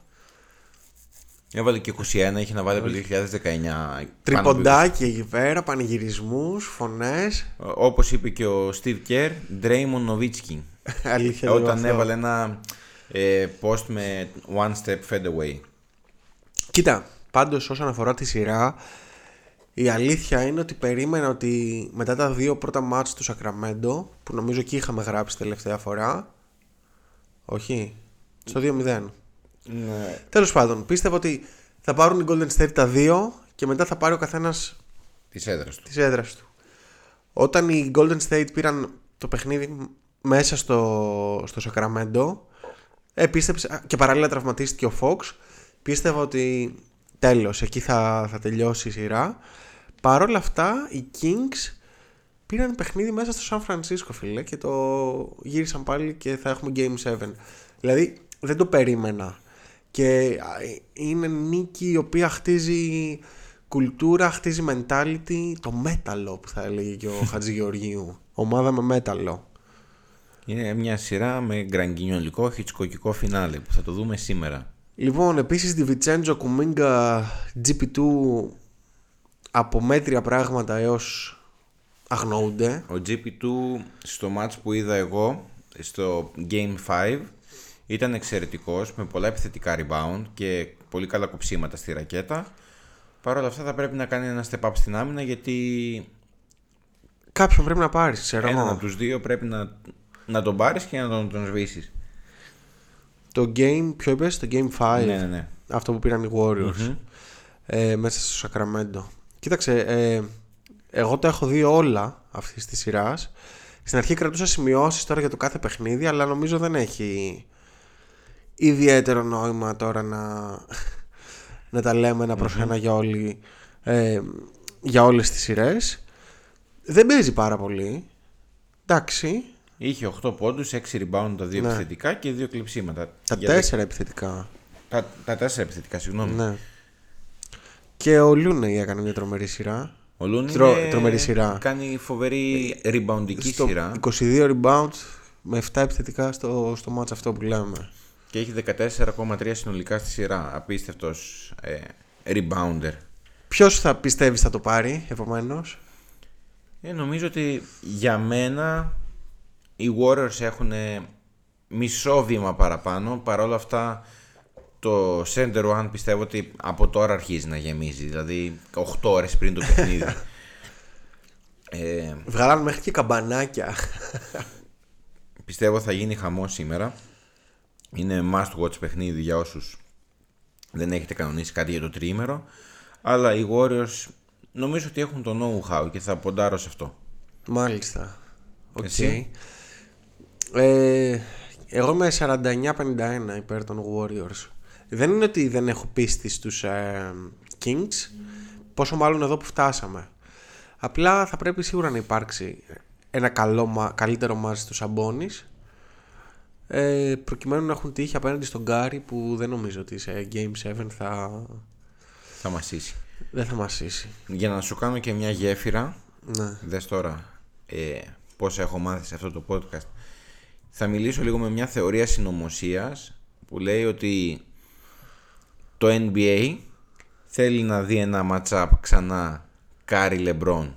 Έβαλε και 21, είχε να βάλει από το 2019. πάνω Τριποντάκι εκεί πέρα, πανηγυρισμούς, φωνές. από- Όπως είπε και ο Steve Kerr, Draymond Nowitzki. Αλήθεια λίγο Όταν αυτό. έβαλε ένα ε, post με one step fade away. Κοίτα, πάντως όσον αφορά τη σειρά, η αλήθεια είναι ότι περίμενα ότι μετά τα δύο πρώτα μάτς του Σακραμέντο, που νομίζω εκεί είχαμε γράψει τελευταία φορά, όχι, στο 2-0. Ναι. Τέλος πάντων, πίστευα ότι θα πάρουν οι Golden State τα δύο και μετά θα πάρει ο καθένας Της έδρας του. της έδρας του. Όταν οι Golden State πήραν το παιχνίδι μέσα στο, στο Σακραμέντο ε, πίστεψα, και παράλληλα τραυματίστηκε ο Fox πίστευα ότι τέλος εκεί θα, θα τελειώσει η σειρά. Παρ' όλα αυτά οι Kings πήραν παιχνίδι μέσα στο Σαν Φρανσίσκο φίλε και το γύρισαν πάλι και θα έχουμε Game 7 δηλαδή δεν το περίμενα. Και α, είναι νίκη η οποία χτίζει κουλτούρα, χτίζει mentality το μέταλλο που θα έλεγε και ο Χατζηγεωργίου. Ομάδα με μέταλλο Είναι μια σειρά με γκραγκινιολικό χιτσκοκικό φινάλε που θα το δούμε σήμερα. Λοιπόν, επίσης τη Βιτσέντζο Κουμίγκα GP2 από μέτρια πράγματα έως αγνοούνται. Ο GP2 στο match που είδα εγώ στο Game 5 ήταν εξαιρετικός με πολλά επιθετικά rebound και πολύ καλά κοψίματα στη ρακέτα. Παρ' όλα αυτά θα πρέπει να κάνει ένα step up στην άμυνα γιατί Κάποιον πρέπει να πάρεις, ξέρω έναν εγώ. από τους δύο πρέπει να, να τον πάρεις και να τον, τον σβήσεις. Το game, ποιο είπες, το game 5. Ναι, ναι, ναι. Αυτό που πήραν οι Warriors. Ε, μέσα στο Σακραμέντο. Κοίταξε, ε, εγώ τα έχω δει όλα αυτής της σειράς. Στην αρχή κρατούσα σημειώσεις τώρα για το κάθε παιχνίδι, αλλά νομίζω δεν έχει ιδιαίτερο νόημα τώρα να, να τα λέμε ένα προς ένα για, όλη, ε, για όλες τις σειρές. Δεν παίζει πάρα πολύ. Εντάξει, Είχε 8 πόντους, 6 rebound τα δύο Ναι. επιθετικά και 2 κλειψίματα. τα Για τέσσερα επιθετικά. Τα, τα 4 επιθετικά, συγγνώμη. Ναι. Και ο Λούνεϊ έκανε μια τρομερή σειρά. Ο Λούνι Τρο- είναι- τρομερή σειρά. κάνει φοβερή reboundική στο σειρά 22 rebound με 7 επιθετικά στο, στο match αυτό που λέμε. και έχει 14,3 συνολικά στη σειρά. Απίστευτος ε, rebounder. Ποιος θα πιστεύεις θα το πάρει επομένως; Ε, νομίζω ότι για μένα οι Warriors έχουν μισό βήμα παραπάνω. Παρ' όλα αυτά το Center One πιστεύω ότι από τώρα αρχίζει να γεμίζει. Δηλαδή 8 ώρες πριν το παιχνίδι. ε, Βγάλαν μέχρι και καμπανάκια. Πιστεύω θα γίνει χαμός σήμερα. Είναι must watch παιχνίδι για όσους δεν έχετε κανονίσει κάτι για το τριήμερο. Αλλά οι Warriors νομίζω ότι έχουν το know-how και θα ποντάρω σε αυτό. Μάλιστα. Οκ. Εσύ; Ε, εγώ είμαι 49-51 υπέρ των Warriors. Δεν είναι ότι δεν έχω πίστη στους ε, Kings, πόσο μάλλον εδώ που φτάσαμε. Απλά θα πρέπει σίγουρα να υπάρξει ένα καλό, μα- καλύτερο μάζι του Σαμπόνις ε, προκειμένου να έχουν τύχη απέναντι στον Γκάρι που δεν νομίζω ότι σε Game 7 θα, Θα μασίσει. δεν θα μασίσει. Για να σου κάνω και μια γέφυρα, Ναι. δες τώρα ε, πώς έχω μάθει σε αυτό το podcast. Θα μιλήσω λίγο με μια θεωρία συνωμοσίας που λέει ότι το NBA θέλει να δει ένα match-up ξανά Κάρι Λεμπρόν.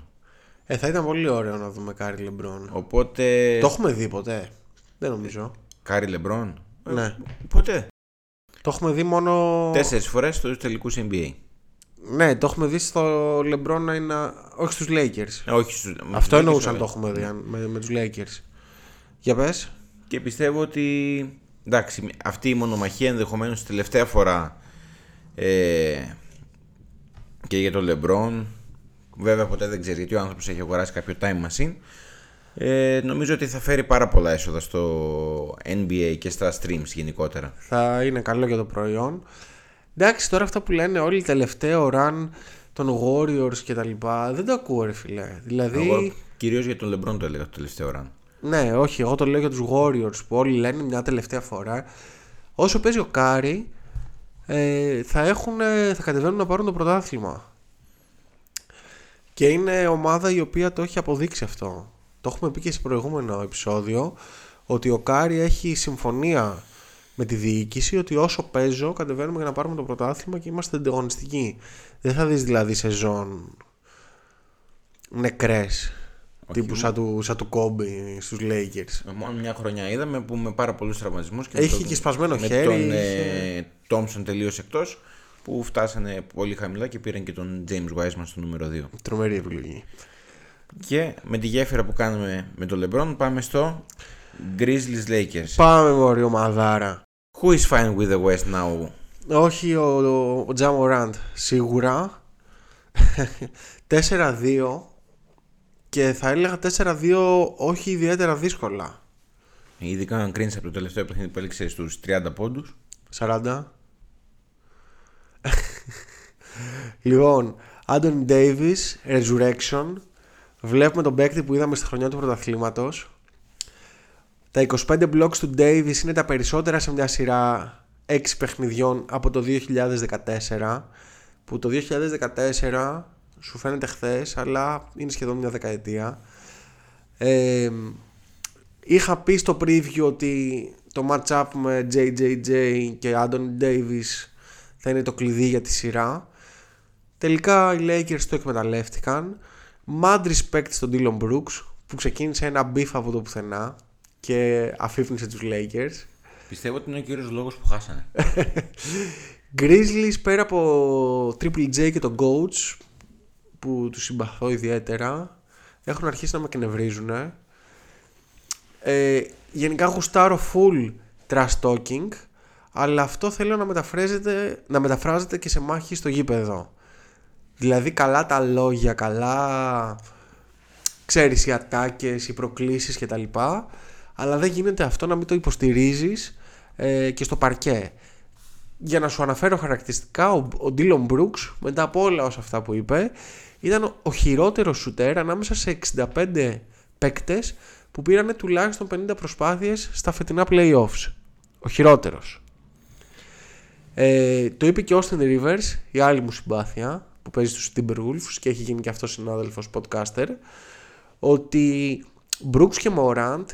Ε, θα ήταν πολύ ωραίο να δούμε Κάρι Λεμπρόν. Οπότε. Το έχουμε δει ποτέ; Δεν νομίζω. Κάρι Λεμπρόν; Ναι. Ποτέ. Το έχουμε δει μόνο. Τέσσερις φορές στους τελικούς NBA. Ναι, το έχουμε δει στο Λεμπρόν να είναι. Όχι στους Lakers. Ε, όχι στους... Αυτό στους εννοούσαν Lakers, το έχουμε δει αν- με, με τους Lakers. Για πες. Και πιστεύω ότι. Εντάξει, αυτή η μονομαχία ενδεχομένως τη τελευταία φορά ε, και για τον Λεμπρόν. Βέβαια, ποτέ δεν ξέρεις γιατί ο άνθρωπος έχει αγοράσει κάποιο time machine. Ε, νομίζω ότι θα φέρει πάρα πολλά έσοδα στο NBA και στα streams γενικότερα. Θα είναι καλό για το προϊόν. Εντάξει, τώρα αυτά που λένε όλοι τελευταίο run των Warriors και τα λοιπά, δεν το ακούω ρε φιλέ. Δηλαδή, Εγώ κυρίως για τον Λεμπρόν το έλεγα το τελευταίο run. Ναι, όχι, εγώ το λέω για τους Warriors που όλοι λένε μια τελευταία φορά. Όσο παίζει ο Κάρι, ε, θα, έχουν, ε, θα κατεβαίνουν να πάρουν το πρωτάθλημα. Και είναι ομάδα η οποία το έχει αποδείξει αυτό. Το έχουμε πει και σε προηγούμενο επεισόδιο ότι ο Κάρι έχει συμφωνία με τη διοίκηση ότι όσο παίζω κατεβαίνουμε για να πάρουμε το πρωτάθλημα και είμαστε ανταγωνιστικοί. Δεν θα δεις δηλαδή σεζόν νεκρές τύπου σαν του, σαν του Κόμπι στους Lakers. Ε, Μόνο μια χρονιά είδαμε που με πάρα πολλούς τραυματισμούς και Έχει με τον- και σπασμένο με χέρι, τον είχε- ε, Thompson τελείως εκτός που φτάσανε πολύ χαμηλά και πήραν και τον James Wiseman στο νούμερο 2. Τρομερή επιλογή. Και με τη γέφυρα που κάνουμε με τον LeBron πάμε στο Grizzlies Lakers. Πάμε μωρή ομαδάρα. Who is fine with the West now? Όχι ο, ο, ο Τζαμοράντ σίγουρα 4-2 και θα έλεγα 4-2 όχι ιδιαίτερα δύσκολα. Ειδικά αν κρίνεις από το τελευταίο παιχνίδι που έλεξες στους 30 πόντους. 40 Λοιπόν Άντωνι Davis Resurrection. Βλέπουμε τον παίκτη που είδαμε στη χρονιά του πρωταθλήματος. Τα 25 blocks του Davis είναι τα περισσότερα σε μια σειρά 6 παιχνιδιών από το 2014 που το 2014 σου φαίνεται χθες αλλά είναι σχεδόν μια δεκαετία. Ε, είχα πει στο preview ότι το match-up με JJJ και Anthony Davis θα είναι το κλειδί για τη σειρά. Τελικά οι Lakers το εκμεταλλεύτηκαν. Mad respect στον Dylan Brooks που ξεκίνησε ένα beef από το πουθενά και αφήφνησε τους Lakers. Πιστεύω ότι είναι ο κύριος λόγος που χάσανε. Grizzlies πέρα από Triple J και τον Coach που τους συμπαθώ ιδιαίτερα. Έχουν αρχίσει να με κνευρίζουν ε, γενικά γουστάρω full trash talking αλλά αυτό θέλω να μεταφράζεται, να μεταφράζεται και σε μάχη στο γήπεδο. Δηλαδή καλά τα λόγια καλά ξέρεις οι ατάκες, οι προκλήσεις και τα λοιπά αλλά δεν γίνεται αυτό να μην το υποστηρίζεις ε, και στο παρκέ. Για να σου αναφέρω χαρακτηριστικά, ο, ο Dylan Brooks, μετά από όλα όσα αυτά που είπε, ήταν ο, ο χειρότερος σουτέρ ανάμεσα σε 65 παίκτες που πήραν τουλάχιστον 50 προσπάθειες στα φετινά playoffs. Ο χειρότερος. Ε, το είπε και ο Austin Rivers, η άλλη μου συμπάθεια, που παίζει στους Timberwolves και έχει γίνει και αυτός συνάδελφος podcaster, ότι Brooks και Morant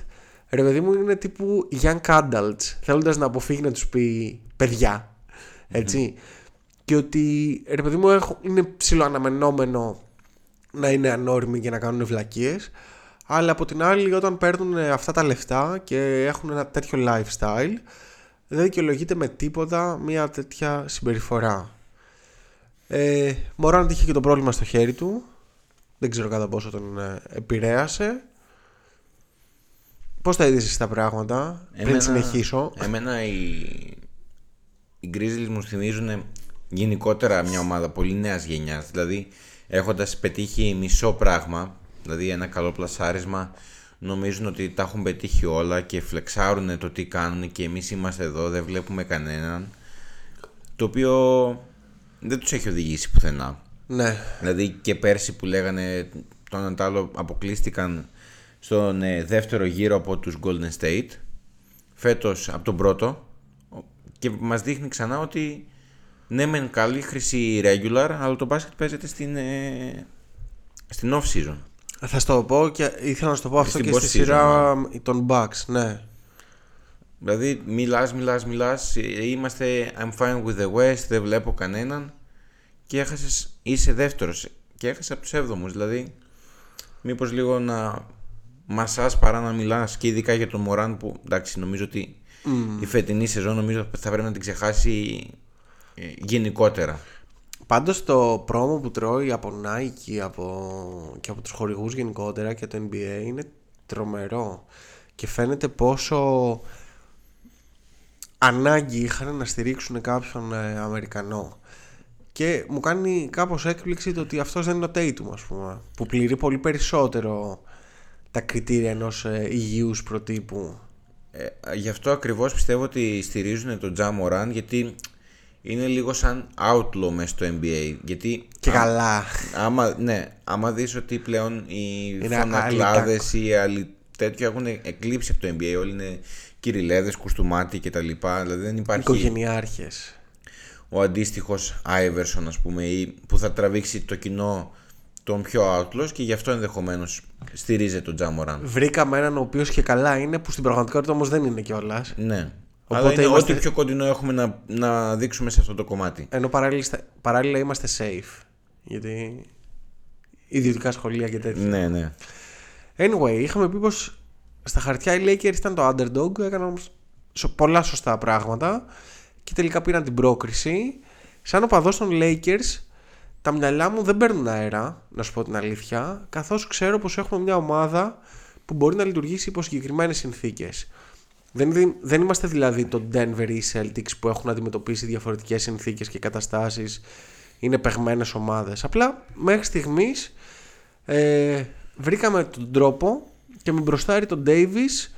ρε παιδί μου είναι τύπου young adults θέλοντας να αποφύγει να τους πει παιδιά έτσι και ότι ρε παιδί μου έχω, είναι ψηλοαναμενόμενο να είναι ανώριμοι και να κάνουν βλακίες αλλά από την άλλη όταν παίρνουν αυτά τα λεφτά και έχουν ένα τέτοιο lifestyle δεν δικαιολογείται με τίποτα μια τέτοια συμπεριφορά. Ε, Μωράν είχε και το πρόβλημα στο χέρι του δεν ξέρω κατά πόσο τον ε, επηρέασε. Πώς τα είδες εσύ τα πράγματα πριν συνεχίσω; Εμένα οι, οι Grizzlies μου θυμίζουν γενικότερα μια ομάδα πολύ νέας γενιάς. Δηλαδή έχοντας πετύχει μισό πράγμα, δηλαδή ένα καλό πλασάρισμα, νομίζουν ότι τα έχουν πετύχει όλα και φλεξάρουν το τι κάνουν και εμείς είμαστε εδώ, δεν βλέπουμε κανέναν. Το οποίο δεν τους έχει οδηγήσει πουθενά. Ναι Δηλαδή και πέρσι που λέγανε τον έναν τ' άλλο αποκλείστηκαν στον ε, δεύτερο γύρο από τους Golden State φέτος από τον πρώτο και μας δείχνει ξανά ότι ναι μεν καλή χρυσή regular αλλά το μπάσκετ παίζεται στην, ε, στην off season. Θα στο πω και ήθελα να σου το πω αυτό Στην και στη post-season, σειρά των Bucks ναι. Δηλαδή μιλάς μιλάς μιλάς ε, είμαστε I'm fine with the West δεν βλέπω κανέναν και έχασες είσαι δεύτερος και έχασες από τους έβδομους δηλαδή μήπως λίγο να μασάς παρά να μιλάς και ειδικά για τον Μωράν που εντάξει νομίζω ότι η φετινή σεζόν νομίζω θα πρέπει να την ξεχάσει ε, γενικότερα. Πάντως το πρόμο που τρώει από Nike από... και από τους χορηγούς γενικότερα και το NBA είναι τρομερό. Και φαίνεται πόσο ανάγκη είχαν να στηρίξουν κάποιον ε, Αμερικανό. Και μου κάνει κάπως έκπληξη το ότι αυτός δεν είναι ο Tatum ας πούμε που πληρεί πολύ περισσότερο τα κριτήρια ενός ε, υγιούς προτύπου. Ε, γι' αυτό ακριβώς πιστεύω ότι στηρίζουν τον Τζα Μωράν γιατί είναι λίγο σαν outlaw μέσα στο NBA. Γιατί και α- καλά άμα, ναι, άμα δεις ότι πλέον οι Είναι φωνακλάδες ή άλλοι τέτοιο έχουν εκλείψει από το NBA. Όλοι είναι κυριλέδες, κουστούμάτι κτλ. Δηλαδή δεν υπάρχει οικογενειάρχες ο αντίστοιχος Άιβερσον ας πούμε ή που θα τραβήξει το κοινό τον πιο outlaws και γι' αυτό ενδεχομένως στηρίζεται τον Τζα Μωράν. βρήκαμε έναν ο οποίος και καλά είναι που στην πραγματικότητα όμως δεν είναι κιόλας. Ναι. Οπότε Αλλά είναι είμαστε- ό,τι πιο κοντινό έχουμε να, να δείξουμε σε αυτό το κομμάτι. Ενώ παράλληλα, είστε- παράλληλα είμαστε safe. Γιατί ιδιωτικά σχολεία και τέτοια. Ναι, ναι. Anyway, είχαμε πει πως στα χαρτιά οι Lakers ήταν το underdog, έκαναν όμως σο- πολλά σωστά πράγματα και τελικά πήραν την πρόκριση. Σαν οπαδός των Lakers, τα μυαλά μου δεν παίρνουν αέρα, να σου πω την αλήθεια, καθώς ξέρω πως έχουμε μια ομάδα που μπορεί να λειτουργήσει υπό συγκεκριμένες συνθήκες. Δεν, δι- δεν είμαστε δηλαδή το Denver ή οι Celtics που έχουν αντιμετωπίσει διαφορετικές συνθήκες και καταστάσεις, είναι παιγμένες ομάδες. Απλά μέχρι στιγμής ε, βρήκαμε τον τρόπο και με μπροστάρι τον Davis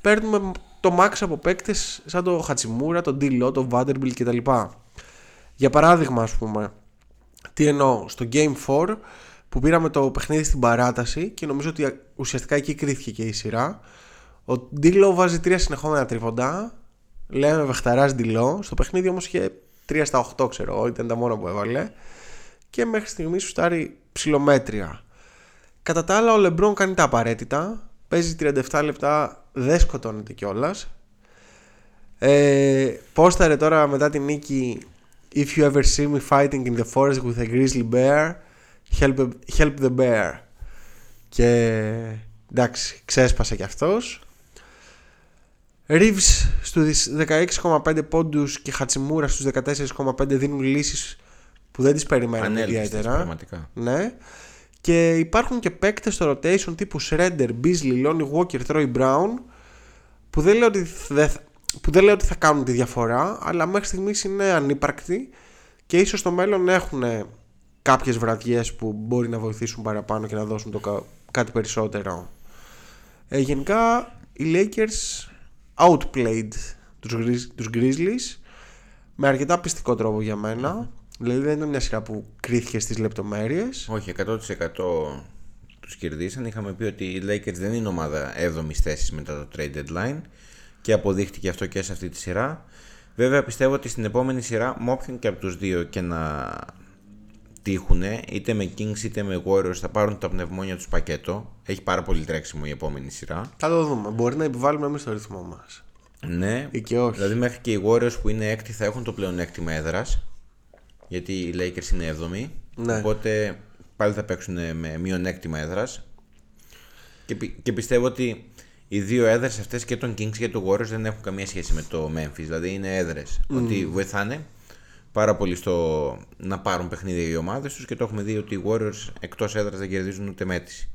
παίρνουμε το max από παίκτες σαν το Χατσιμούρα, τον Ντίλο, τον Vanderbilt κτλ. Για παράδειγμα, ας πούμε, τι εννοώ, στο Game 4 που πήραμε το παιχνίδι στην παράταση και νομίζω ότι ουσιαστικά εκεί κρίθηκε και η σειρά. Ο Ντίλο βάζει τρία συνεχόμενα τρίποντα. Λέμε Βεχταράς Ντίλο. Στο παιχνίδι όμως είχε 3 στα 8, ξέρω εγώ, ήταν τα μόνα που έβαλε. Και μέχρι στιγμής σου στάρει ψηλομέτρια. Κατά τα άλλα, ο Λεμπρόν κάνει τα απαραίτητα. Παίζει 37 λεπτά, δεν σκοτώνεται κιόλας. Ε, πόσταρε τώρα μετά την νίκη If you ever see me fighting in the forest with a grizzly bear, help, help the bear. Και εντάξει, ξέσπασε κι αυτός. Reeves στους 16,5 πόντους και Χατσιμούρα στους 14,5 δίνουν λύσεις που δεν τις περιμέναμε Ανέλπιστες ιδιαίτερα. πραγματικά. Ναι. Και υπάρχουν και παίκτες στο rotation τύπου Shredder, Beasley, Lonnie Walker, Troy Brown που δεν λέω ότι, δεν θα- που δεν λέω ότι θα κάνουν τη διαφορά αλλά μέχρι στιγμής είναι ανύπαρκτοι και ίσως στο μέλλον έχουν κάποιες βραδιές που μπορεί να βοηθήσουν παραπάνω και να δώσουν το κα- κάτι περισσότερο. Ε, γενικά οι Lakers outplayed τους, Grizz- τους Grizzlies με αρκετά πιστικό τρόπο για μένα. Δηλαδή δεν ήταν μια σειρά που κρίθηκε στις λεπτομέρειες. Όχι, 100% τους κερδίσαν. Είχαμε πει ότι οι Lakers δεν είναι ομάδα 7η θέσης μετά το trade deadline και αποδείχτηκε αυτό και σε αυτή τη σειρά. Βέβαια πιστεύω ότι στην επόμενη σειρά με όποιον και από τους δύο και να τύχουν είτε με Kings είτε με Warriors θα πάρουν τα πνευμόνια τους πακέτο. Έχει πάρα πολύ τρέξιμο η επόμενη σειρά. Θα το δούμε. Μπορεί να επιβάλλουμε εμείς το ρυθμό μας. Ναι, Ή και όχι. δηλαδή μέχρι και οι Warriors που είναι έκτη θα έχουν το πλεονέκτημα έδρας γιατί οι Lakers είναι 7η Ναι. οπότε πάλι θα παίξουν με μειονέκτημα έδρας και, πι- και πιστεύω ότι οι δύο έδρες αυτές και των Kings και του Warriors δεν έχουν καμία σχέση με το Memphis δηλαδή είναι έδρες ότι βοηθάνε πάρα πολύ στο να πάρουν παιχνίδια οι ομάδες τους και το έχουμε δει ότι οι Warriors εκτός έδρας δεν κερδίζουν ούτε μέτρηση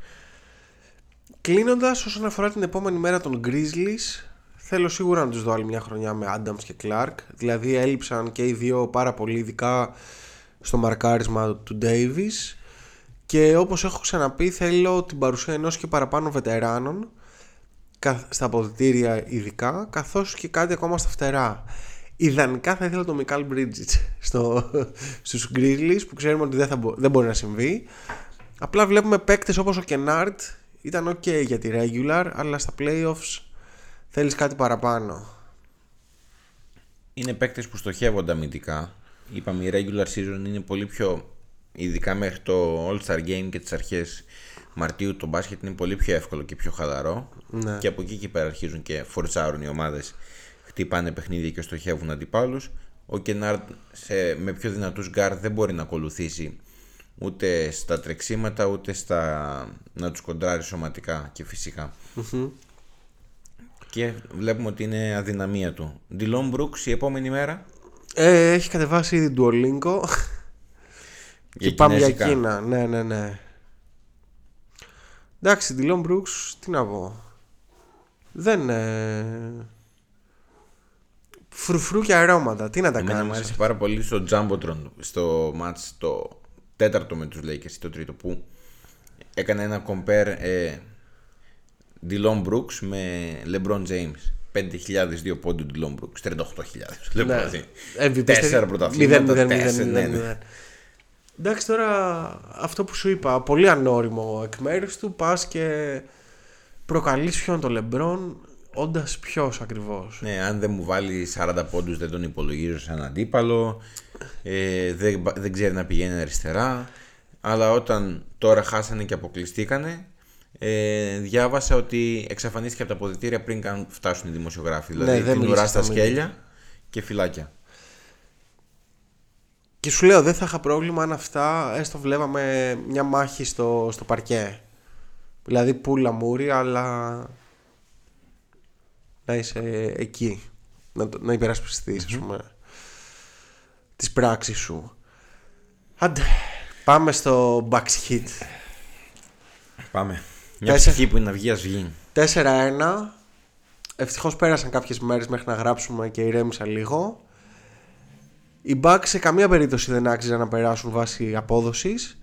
Κλείνοντας, όσον αφορά την επόμενη μέρα των Grizzlies, θέλω σίγουρα να τους δω άλλη μια χρονιά με Adams και Clark. Δηλαδή έλειψαν και οι δύο πάρα πολύ, ειδικά στο μαρκάρισμα του Davis. Και όπως έχω ξαναπεί, θέλω την παρουσία ενός και παραπάνω βετεράνων κα- στα αποδητήρια ειδικά, καθώς και κάτι ακόμα στα φτερά. Ιδανικά θα ήθελα τον Μικάλ Bridges στο, στους Grizzlies που ξέρουμε ότι δεν, θα μπο- δεν μπορεί να συμβεί. Απλά βλέπουμε παίκτες όπως ο Kennard ήταν ok για τη regular αλλά στα playoffs θέλεις κάτι παραπάνω. είναι παίκτες που στοχεύονται αμυντικά. Είπαμε η regular season είναι πολύ πιο, ειδικά μέχρι το All-Star Game και τις αρχές Μαρτίου το μπάσκετ είναι πολύ πιο εύκολο και πιο χαλαρό Ναι. και από εκεί και πέρα αρχίζουν και φορτσάρουν οι ομάδες χτυπάνε παιχνίδια και στοχεύουν αντιπάλους ο Κενάρντ σε, με πιο δυνατούς γκάρ δεν μπορεί να ακολουθήσει ούτε στα τρεξίματα ούτε στα να τους κοντράρει σωματικά και φυσικα και βλέπουμε ότι είναι αδυναμία του Dillon Brooks η επόμενη μέρα Ε, έχει κατεβάσει ήδη Duolingo. και Για πάμε για κινέζικα. Κίνα. Ναι, ναι, ναι. Εντάξει, Dylan Brooks, τι να πω. Δεν. Ε... Φρουφρού και αρώματα. Τι να τα Εμένα μου κάνεις; άρεσε πάρα πολύ στο Jumbotron στο match το τέταρτο με τους Lakers ή το τρίτο που έκανε ένα compare ε, Dylan Brooks με LeBron James 5.000 πόντου Dylan Brooks 38.000 LeBron Ναι. James. MVP, Τέσσερα πρωταθλήματα μηδέν, μηδέν, τέσσερα, μηδέν, ναι, μηδέν, ναι. μηδέν. Εντάξει τώρα αυτό που σου είπα Πολύ ανώριμο εκ μέρους του Πας και προκαλείς ποιον το Λεμπρόν Όντας ποιος ακριβώς. Ναι, αν δεν μου βάλει 40 πόντους δεν τον υπολογίζω σαν αντίπαλο. Ε, δεν, δεν ξέρει να πηγαίνει αριστερά. Αλλά όταν τώρα χάσανε και αποκλειστήκανε ε, διάβασα ότι εξαφανίστηκε από τα αποδητήρια πριν καν φτάσουν οι δημοσιογράφοι. Δηλαδή Ναι, δεν την μίλησες ουρά στα στα μίλια. σκέλια και φυλάκια. Και σου λέω δεν θα είχα πρόβλημα αν αυτά έστω βλέπαμε μια μάχη στο, στο παρκέ. Δηλαδή πουλα μούρι αλλά να είσαι εκεί. Να, το- να υπερασπιστείς ας πούμε τις πράξεις σου. Άντε, πάμε στο Bucks Heat. πάμε μια Τέσσερα- ψυχή που είναι να βγει ας βγει 4-1. Ευτυχώς πέρασαν κάποιες μέρες μέχρι να γράψουμε και ηρέμησα λίγο. Οι Bucks σε καμία περίπτωση δεν άξιζαν να περάσουν βάσει απόδοσης.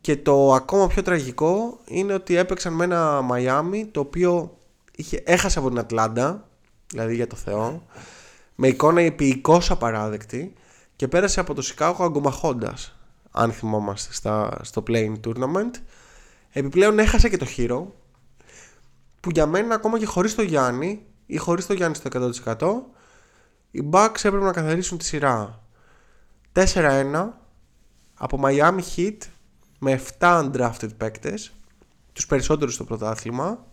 Και το ακόμα πιο τραγικό είναι ότι έπαιξαν με ένα Μαϊάμι το οποίο είχε, έχασε από την Ατλάντα, δηλαδή για το Θεό, με εικόνα επίοικώς απαράδεκτη και πέρασε από το Σικάγο αγκομαχώντας, αν θυμόμαστε, στα, στο Playing Tournament. Επιπλέον έχασε και το Hero, που για μένα ακόμα και χωρίς το Γιάννη ή χωρίς το Γιάννη στο 100% οι Bucks έπρεπε να καθαρίσουν τη σειρά 4-1 από Miami Heat με 7 undrafted παίκτες τους περισσότερους στο πρωτάθλημα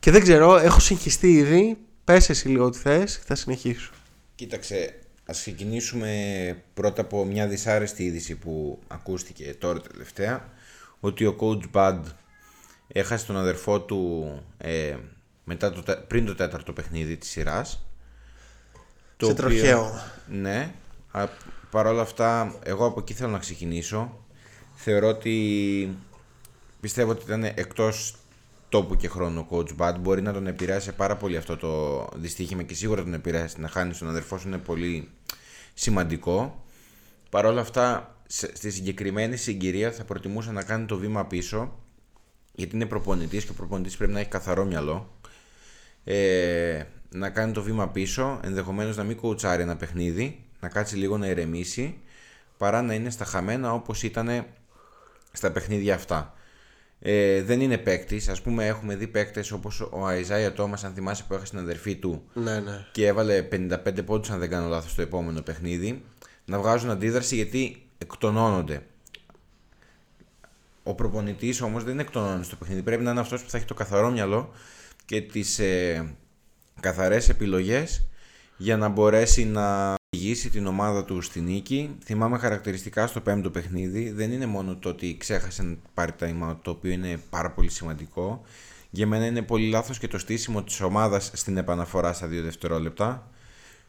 και δεν ξέρω, έχω συγχυστεί ήδη. Πες εσύ λίγο ό,τι θες και θα συνεχίσω. Κοίταξε, ας ξεκινήσουμε πρώτα από μια δυσάρεστη είδηση που ακούστηκε τώρα τελευταία ότι ο coach Bud έχασε τον αδερφό του ε, μετά το, τε- πριν το τέταρτο παιχνίδι της σειράς. Σε τροχαίο. Ναι, α, παρόλα αυτά εγώ από εκεί θέλω να ξεκινήσω. Θεωρώ ότι πιστεύω ότι ήταν εκτός τόπου και χρόνου ο coach Bud μπορεί να τον επηρέασε πάρα πολύ αυτό το δυστύχημα και σίγουρα τον επηρέασε να χάνει τον αδερφό σου είναι πολύ σημαντικό Παρ' όλα αυτά σε- στη συγκεκριμένη συγκυρία θα προτιμούσα να κάνει το βήμα πίσω γιατί είναι προπονητής και ο προπονητής πρέπει να έχει καθαρό μυαλό ε, να κάνει το βήμα πίσω, ενδεχομένως να μην κουτσάρει ένα παιχνίδι, να κάτσει λίγο να ηρεμήσει, παρά να είναι στα χαμένα όπως ήταν στα παιχνίδια αυτά. Ε, δεν είναι παίκτης. Α πούμε, έχουμε δει παίκτες όπως ο Αϊζάια Τόμα, αν θυμάσαι, που έχασε την αδερφή του. Ναι ναι. Και έβαλε 55 πόντους αν δεν κάνω λάθος στο επόμενο παιχνίδι. Να βγάζουν αντίδραση γιατί εκτονώνονται. Ο προπονητής όμως δεν εκτονώνει στο παιχνίδι. Πρέπει να είναι αυτός που θα έχει το καθαρό μυαλό και τις ε, καθαρές επιλογές για να μπορέσει να οδηγήσει την ομάδα του στη νίκη. Θυμάμαι χαρακτηριστικά στο πέμπτο παιχνίδι. Δεν είναι μόνο το ότι ξέχασε να πάρει time out, το οποίο είναι πάρα πολύ σημαντικό. Για μένα είναι πολύ λάθος και το στήσιμο της ομάδας στην επαναφορά στα δύο δευτερόλεπτα.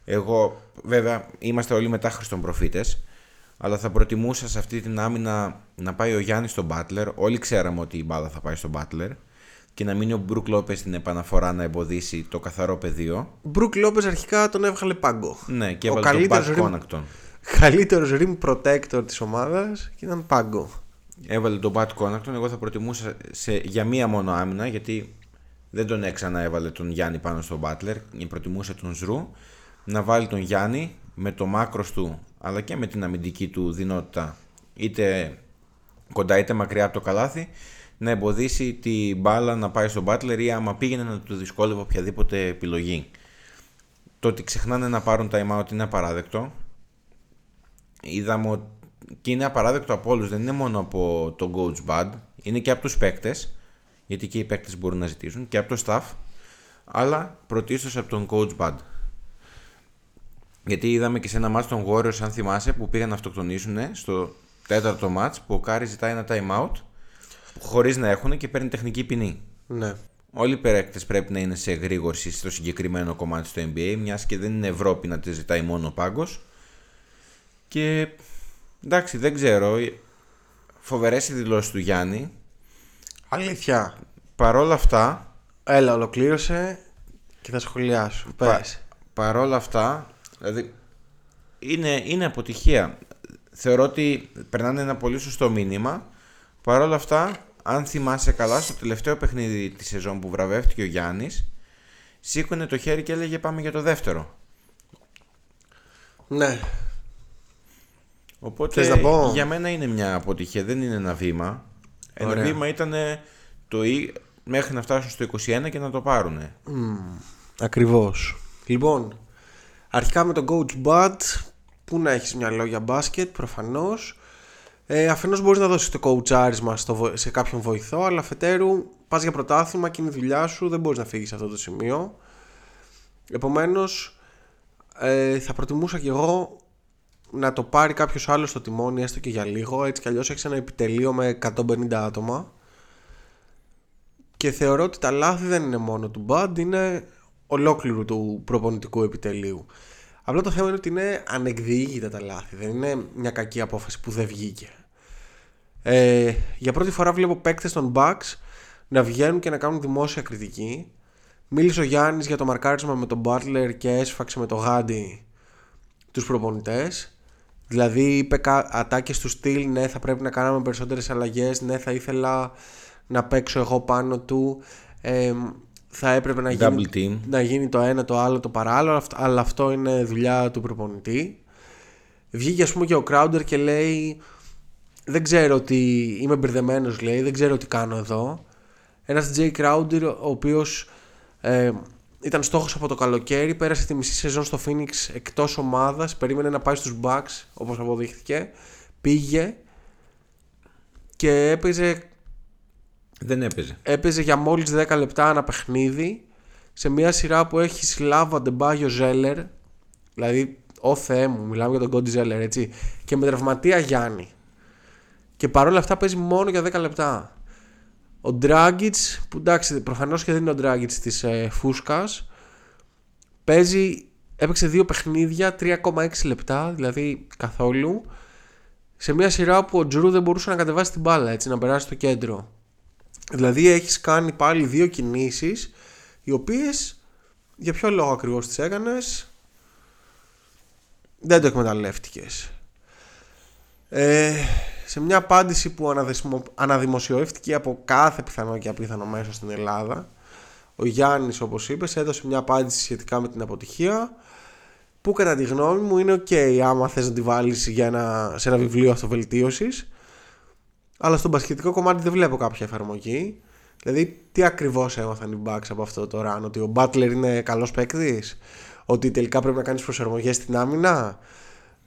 Εγώ, βέβαια, είμαστε όλοι μετά Χριστον προφήτες, αλλά θα προτιμούσα σε αυτή την άμυνα να πάει ο Γιάννης στον Butler. Όλοι ξέραμε ότι η μπάλα θα πάει στον Butler και να μείνει ο Μπρουκ Λόπες στην επαναφορά να εμποδίσει το καθαρό πεδίο. Μπρουκ Λόπες αρχικά τον έβγαλε πάγκο Ναι, και Ο έβαλε τον Pat καλύτερος rim- Connaughton. Καλύτερος rim protector της ομάδας και ήταν πάγκο Έβαλε τον Pat Connaughton. Εγώ θα προτιμούσα σε, για μία μόνο άμυνα γιατί δεν τον έξανα έβαλε τον Γιάννη πάνω στον Butler. και Προτιμούσε τον Ζρου να βάλει τον Γιάννη με το μάκρος του αλλά και με την αμυντική του δυνότητα είτε κοντά είτε μακριά από το καλάθι να εμποδίσει την μπάλα να πάει στον Butler ή άμα πήγαινε να του δυσκόλευε οποιαδήποτε επιλογή. Το ότι ξεχνάνε να πάρουν time out είναι απαράδεκτο. Είδαμε ότι και είναι απαράδεκτο από όλους, δεν είναι μόνο από τον coach Bud, είναι και από τους παίκτες, γιατί και οι παίκτες μπορούν να ζητήσουν, και από το staff, αλλά πρωτίστως από τον coach Bud. Γιατί είδαμε και σε ένα μάτι των Warriors, αν θυμάσαι, που πήγαν να αυτοκτονήσουν στο τέταρτο μάτς που ο Κάρι ζητάει ένα time out χωρίς να έχουν και παίρνει τεχνική ποινή. Ναι. Όλοι οι παίκτες πρέπει να είναι σε εγρήγορση στο συγκεκριμένο κομμάτι στο NBA, μιας και δεν είναι Ευρώπη να τη ζητάει μόνο ο πάγκος. Και εντάξει, δεν ξέρω. Φοβερές οι δηλώσεις του Γιάννη. Αλήθεια. Παρόλα αυτά, Έλα, ολοκλήρωσε και θα σχολιάσω. πα, Πες. παρόλα αυτά, δηλαδή είναι, είναι αποτυχία. Θεωρώ ότι περνάνε ένα πολύ σωστό μήνυμα. Παρόλα αυτά, αν θυμάσαι καλά, στο τελευταίο παιχνίδι της σεζόν που βραβεύτηκε ο Γιάννης, σήκωνε το χέρι και έλεγε πάμε για το δεύτερο. Ναι. Οπότε Θες να πω; για μένα είναι μια αποτυχία, δεν είναι ένα βήμα. Ένα Ωραία. βήμα ήταν το ή- μέχρι να φτάσουν στο 21 και να το πάρουν. Ακριβώς. Λοιπόν, αρχικά με τον coach Bud, που να έχεις μυαλό για μπάσκετ, προφανώς. Ε, αφενός μπορείς να δώσεις το coachaρισμα στο, βο- σε κάποιον βοηθό, αλλά αφετέρου πας για πρωτάθλημα και είναι η δουλειά σου, δεν μπορείς να φύγεις σε αυτό το σημείο. Επομένως, ε, θα προτιμούσα κι εγώ να το πάρει κάποιος άλλος στο τιμόνι, έστω και για λίγο, έτσι κι αλλιώς έχεις ένα επιτελείο με 150 άτομα. Και θεωρώ ότι τα λάθη δεν είναι μόνο του Bud, είναι ολόκληρου του προπονητικού επιτελείου. Απλά το θέμα είναι ότι είναι ανεκδιήγητα τα λάθη. Δεν είναι μια κακή απόφαση που δεν βγήκε. Ε, για πρώτη φορά βλέπω παίκτες των Bucks να βγαίνουν και να κάνουν δημόσια κριτική. Μίλησε ο Γιάννης για το μαρκάρισμα με τον Butler και έσφαξε με το Γάντι τους προπονητές. Δηλαδή είπε κα- ατάκες του στυλ, ναι θα πρέπει να κάναμε περισσότερες αλλαγές, ναι θα ήθελα να παίξω εγώ πάνω του, ε, θα έπρεπε να γίνει, Double team. να γίνει το ένα το άλλο το παράλληλο, αυ- αλλά αυτό είναι δουλειά του προπονητή. Βγήκε ας πούμε και ο Crowder και λέει δεν ξέρω τι είμαι μπερδεμένος, λέει, δεν ξέρω τι κάνω εδώ. Ένας Jay Crowder ο οποίος ε, ήταν στόχος από το καλοκαίρι, πέρασε τη μισή σεζόν στο Phoenix εκτός ομάδας, περίμενε να πάει στους Bucks όπως αποδείχθηκε, πήγε και έπαιζε, Δεν έπαιζε. έπαιζε για μόλις 10 λεπτά ένα παιχνίδι σε μια σειρά που έχει Σλάβα Ντεμπάγιο Ζέλερ, δηλαδή ο Θεέ μου, μιλάμε για τον Κόντι Ζέλερ έτσι, και με τραυματία Γιάννη. Και παρόλα αυτά παίζει μόνο για 10 λεπτά. Ο Dragic, που εντάξει προφανώς και δεν είναι ο Dragic της ε, Φούσκας, παίζει, έπαιξε δύο παιχνίδια, 3,6 λεπτά, δηλαδή καθόλου, σε μια σειρά που ο Τζρου δεν μπορούσε να κατεβάσει την μπάλα, έτσι, να περάσει στο κέντρο. Δηλαδή έχεις κάνει πάλι δύο κινήσεις, οι οποίες, για ποιο λόγο ακριβώς τις έκανες, δεν το εκμεταλλεύτηκες. Ε, σε μια απάντηση που αναδεσμο- αναδημοσιεύτηκε από κάθε πιθανό και απίθανο μέσο στην Ελλάδα ο Γιάννης όπως είπες έδωσε μια απάντηση σχετικά με την αποτυχία που κατά τη γνώμη μου είναι ok άμα θες να τη βάλεις για ένα, σε ένα βιβλίο αυτοβελτίωσης αλλά στο μπασκετικό κομμάτι δεν βλέπω κάποια εφαρμογή. Δηλαδή τι ακριβώς έμαθαν οι Bucks από αυτό το run ότι ο Butler είναι καλός παίκτης, ότι τελικά πρέπει να κάνεις προσαρμογές στην άμυνα;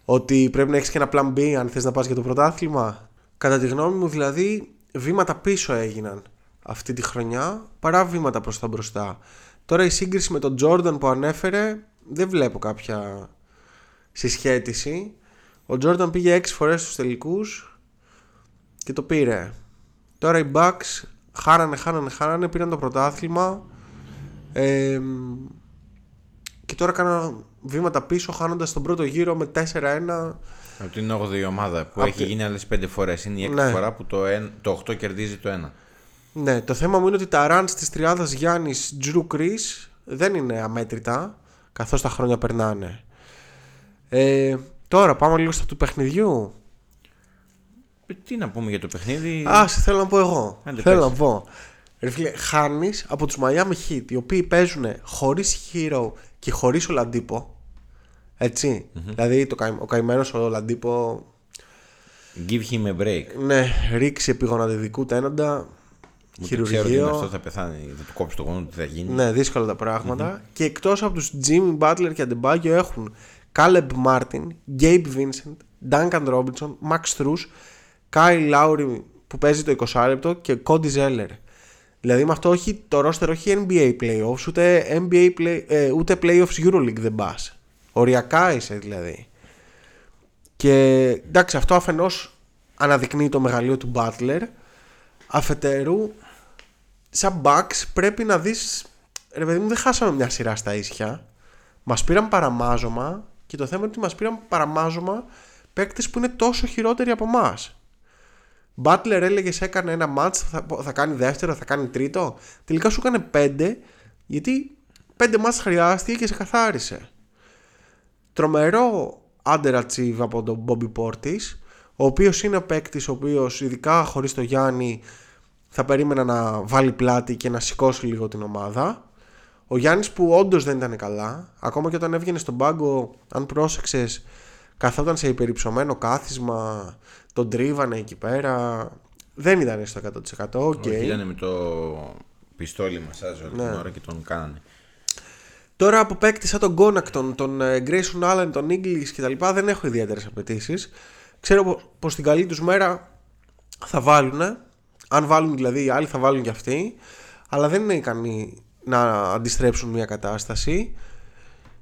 Ότι πρέπει να έχεις και ένα plan B αν θες να πας για το πρωτάθλημα. Κατά τη γνώμη μου δηλαδή βήματα πίσω έγιναν αυτή τη χρονιά παρά βήματα προς τα μπροστά. Τώρα η σύγκριση με τον Jordan που ανέφερε δεν βλέπω κάποια συσχέτιση. Ο Jordan πήγε 6 φορές στους τελικούς και το πήρε. Τώρα οι Bucks χάρανε, χάρανε, χάρανε, πήραν το πρωτάθλημα. Ε, και τώρα κάναν βήματα πίσω χάνοντας τον πρώτο γύρο με 4-1 Από την 8η ομάδα που Απ' έχει τη- γίνει άλλες 5 φορές. Είναι η έκτη Ναι. φορά που το, εν- το 8 κερδίζει το 1. Ναι, το θέμα μου είναι ότι τα runs της τριάδας Γιάννης Τζρου Κρίς δεν είναι αμέτρητα καθώς τα χρόνια περνάνε. Ε, τώρα πάμε λίγο στο του παιχνιδιού. Ε, Τι να πούμε για το παιχνίδι; Α, σε θέλω να πω εγώ. Άντε, θέλω πες. να πω. Ρε φίλε, χάνεις από τους Miami Heat οι οποίοι παίζουν χωρίς Hero και χωρίς Ολαντίπο. Έτσι. Δηλαδή το, καη- ο καημένος ο Ολαντίπο Give him a break. ναι, ρίξει επίγονα διδικού τένοντα. Ούτε ξέρω ότι είναι αυτό Χειρουργείο. θα πεθάνει. Θα του κόψει το γόνο, τι θα γίνει. Ναι, δύσκολα τα πράγματα. Και εκτός από τους Jimmy Butler και Adebayo έχουν Caleb Martin, Gabe Vincent, Duncan Robinson, Max Strus, Kyle Lowry που παίζει το 20 λεπτό και Cody Zeller. Δηλαδή με αυτό όχι, το roster όχι NBA playoffs, ούτε, NBA play, ε, ούτε playoffs Euroleague δεν πας. Οριακά είσαι δηλαδή. Και εντάξει αυτό αφενός αναδεικνύει το μεγαλείο του Butler. Αφετέρου, σαν Bucks πρέπει να δεις ρε παιδί μου δεν χάσαμε μια σειρά στα ίσια μας πήραν παραμάζωμα και το θέμα είναι ότι μας πήραν παραμάζωμα παίκτες που είναι τόσο χειρότεροι από εμάς. Butler έλεγε έκανε ένα match θα, θα κάνει δεύτερο, θα κάνει τρίτο τελικά σου έκανε πέντε γιατί πέντε μάτς χρειάστηκε και σε καθάρισε τρομερό underachieve από τον Bobby Portis ο οποίος είναι ο παίκτης ο οποίος ειδικά χωρίς το Γιάννη θα περίμενα να βάλει πλάτη και να σηκώσει λίγο την ομάδα. Ο Γιάννης που όντως δεν ήταν καλά, ακόμα και όταν έβγαινε στον πάγκο, αν πρόσεξες, καθόταν σε υπερυψωμένο κάθισμα, τον τρίβανε εκεί πέρα. Δεν ήταν στο 100%. Okay. Όχι, ήταν με το πιστόλι μασάζ όλη την ώρα και τον κάνανε. Τώρα από παίκτη σαν τον Κόνατον, τον ε, Grayson Allen, τον Ingles κτλ. δεν έχω ιδιαίτερες απαιτήσεις. Ξέρω πως στην καλή τους μέρα θα βάλουν. Αν βάλουν δηλαδή οι άλλοι θα βάλουν και αυτοί. Αλλά δεν είναι ικανοί να αντιστρέψουν μια κατάσταση.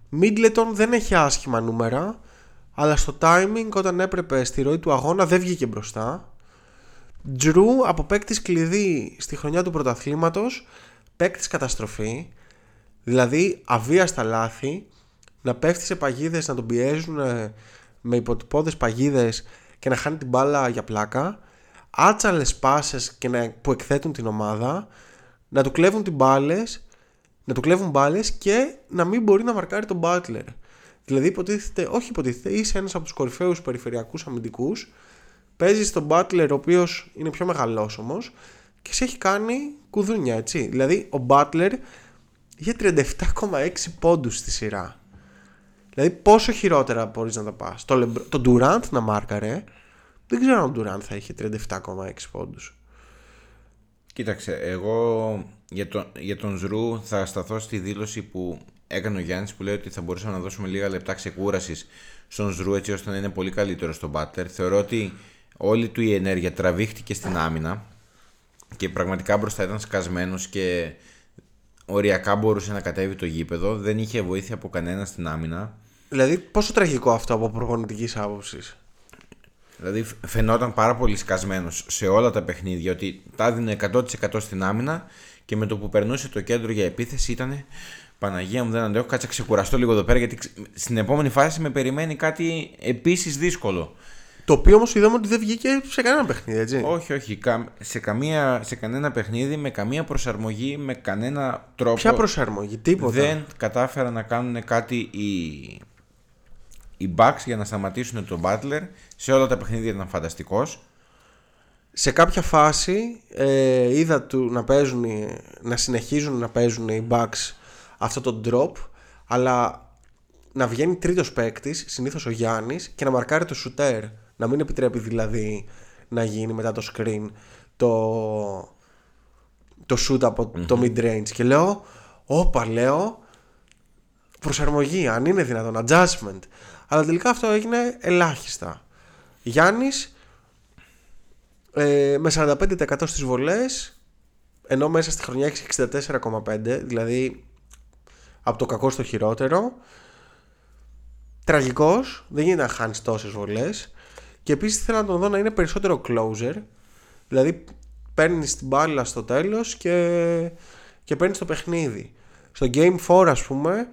Μίτλετον δεν έχει άσχημα νούμερα. Αλλά στο timing όταν έπρεπε στη ροή του αγώνα δεν βγήκε μπροστά. Τζρου από παίκτης κλειδί στη χρονιά του πρωταθλήματος παίκτης καταστροφή. Δηλαδή αβίαστα λάθη να πέφτει σε παγίδες να τον πιέζουν ε, με υποτυπώδες παγίδες και να χάνει την μπάλα για πλάκα. Άτσαλες πάσες και να, που εκθέτουν την ομάδα να του κλέβουν την μπάλες να του κλέβουν μπάλες και να μην μπορεί να μαρκάρει τον Butler δηλαδή υποτίθεται, όχι υποτίθεται είσαι ένας από τους κορυφαίους περιφερειακούς αμυντικούς παίζεις τον Butler ο οποίος είναι πιο μεγαλός όμως και σε έχει κάνει κουδούνια έτσι δηλαδή ο Butler είχε 37,6 πόντους στη σειρά Δηλαδή πόσο χειρότερα μπορείς να τα πας. Το, Λεμπ... το Durant να μάρκαρε, δεν ξέρω αν ο Durant θα είχε 37,6 πόντους. Κοίταξε, εγώ για τον, για τον Ζρου θα σταθώ στη δήλωση που έκανε ο Γιάννης που λέει ότι θα μπορούσαμε να δώσουμε λίγα λεπτά ξεκούρασης στον Ζρου έτσι ώστε να είναι πολύ καλύτερο στον Μπάτερ. Θεωρώ ότι όλη του η ενέργεια τραβήχτηκε στην άμυνα και πραγματικά μπροστά ήταν σκασμένος και οριακά μπορούσε να κατέβει το γήπεδο. Δεν είχε βοήθεια από κανένα στην άμυνα. Δηλαδή, πόσο τραγικό αυτό από προπονητικής άποψης; Δηλαδή, φαινόταν πάρα πολύ σκασμένος σε όλα τα παιχνίδια ότι τα έδινε 100% στην άμυνα και με το που περνούσε το κέντρο για επίθεση ήταν Παναγία μου δεν αντέχω, κάτσε ξεκουραστώ λίγο εδώ πέρα γιατί στην επόμενη φάση με περιμένει κάτι επίσης δύσκολο. Το οποίο όμως είδαμε ότι δεν βγήκε σε κανένα παιχνίδι, έτσι. Όχι, όχι. Σε, καμία, σε κανένα παιχνίδι, με καμία προσαρμογή, με κανένα τρόπο. Ποια προσαρμογή, τίποτα. Δεν κατάφεραν να κάνουν κάτι οι, οι Bucks για να σταματήσουν τον Butler. Σε όλα τα παιχνίδια ήταν φανταστικός. Σε κάποια φάση ε, είδα του να, παίζουν, να συνεχίζουν να παίζουν οι Bucks αυτό το drop, αλλά να βγαίνει τρίτος παίκτης, συνήθως ο Γιάννης, και να μαρκάρει το shooter να μην επιτρέπει δηλαδή να γίνει μετά το screen το, το shoot απο το mid range. Και λέω, όπα λέω, προσαρμογή, αν είναι δυνατόν, adjustment. Αλλά τελικά αυτό έγινε ελάχιστα. Γιάννης ε, με 45% στις βολές ενώ μέσα στη χρονιά έχει 64,5 δηλαδή από το κακό στο χειρότερο τραγικός δεν γίνεται να χάνεις τόσες βολές και επίσης ήθελα να τον δω να είναι περισσότερο closer. Δηλαδή παίρνεις την μπάλα στο τέλος και, και παίρνεις το παιχνίδι. Στο Game 4, ας πούμε,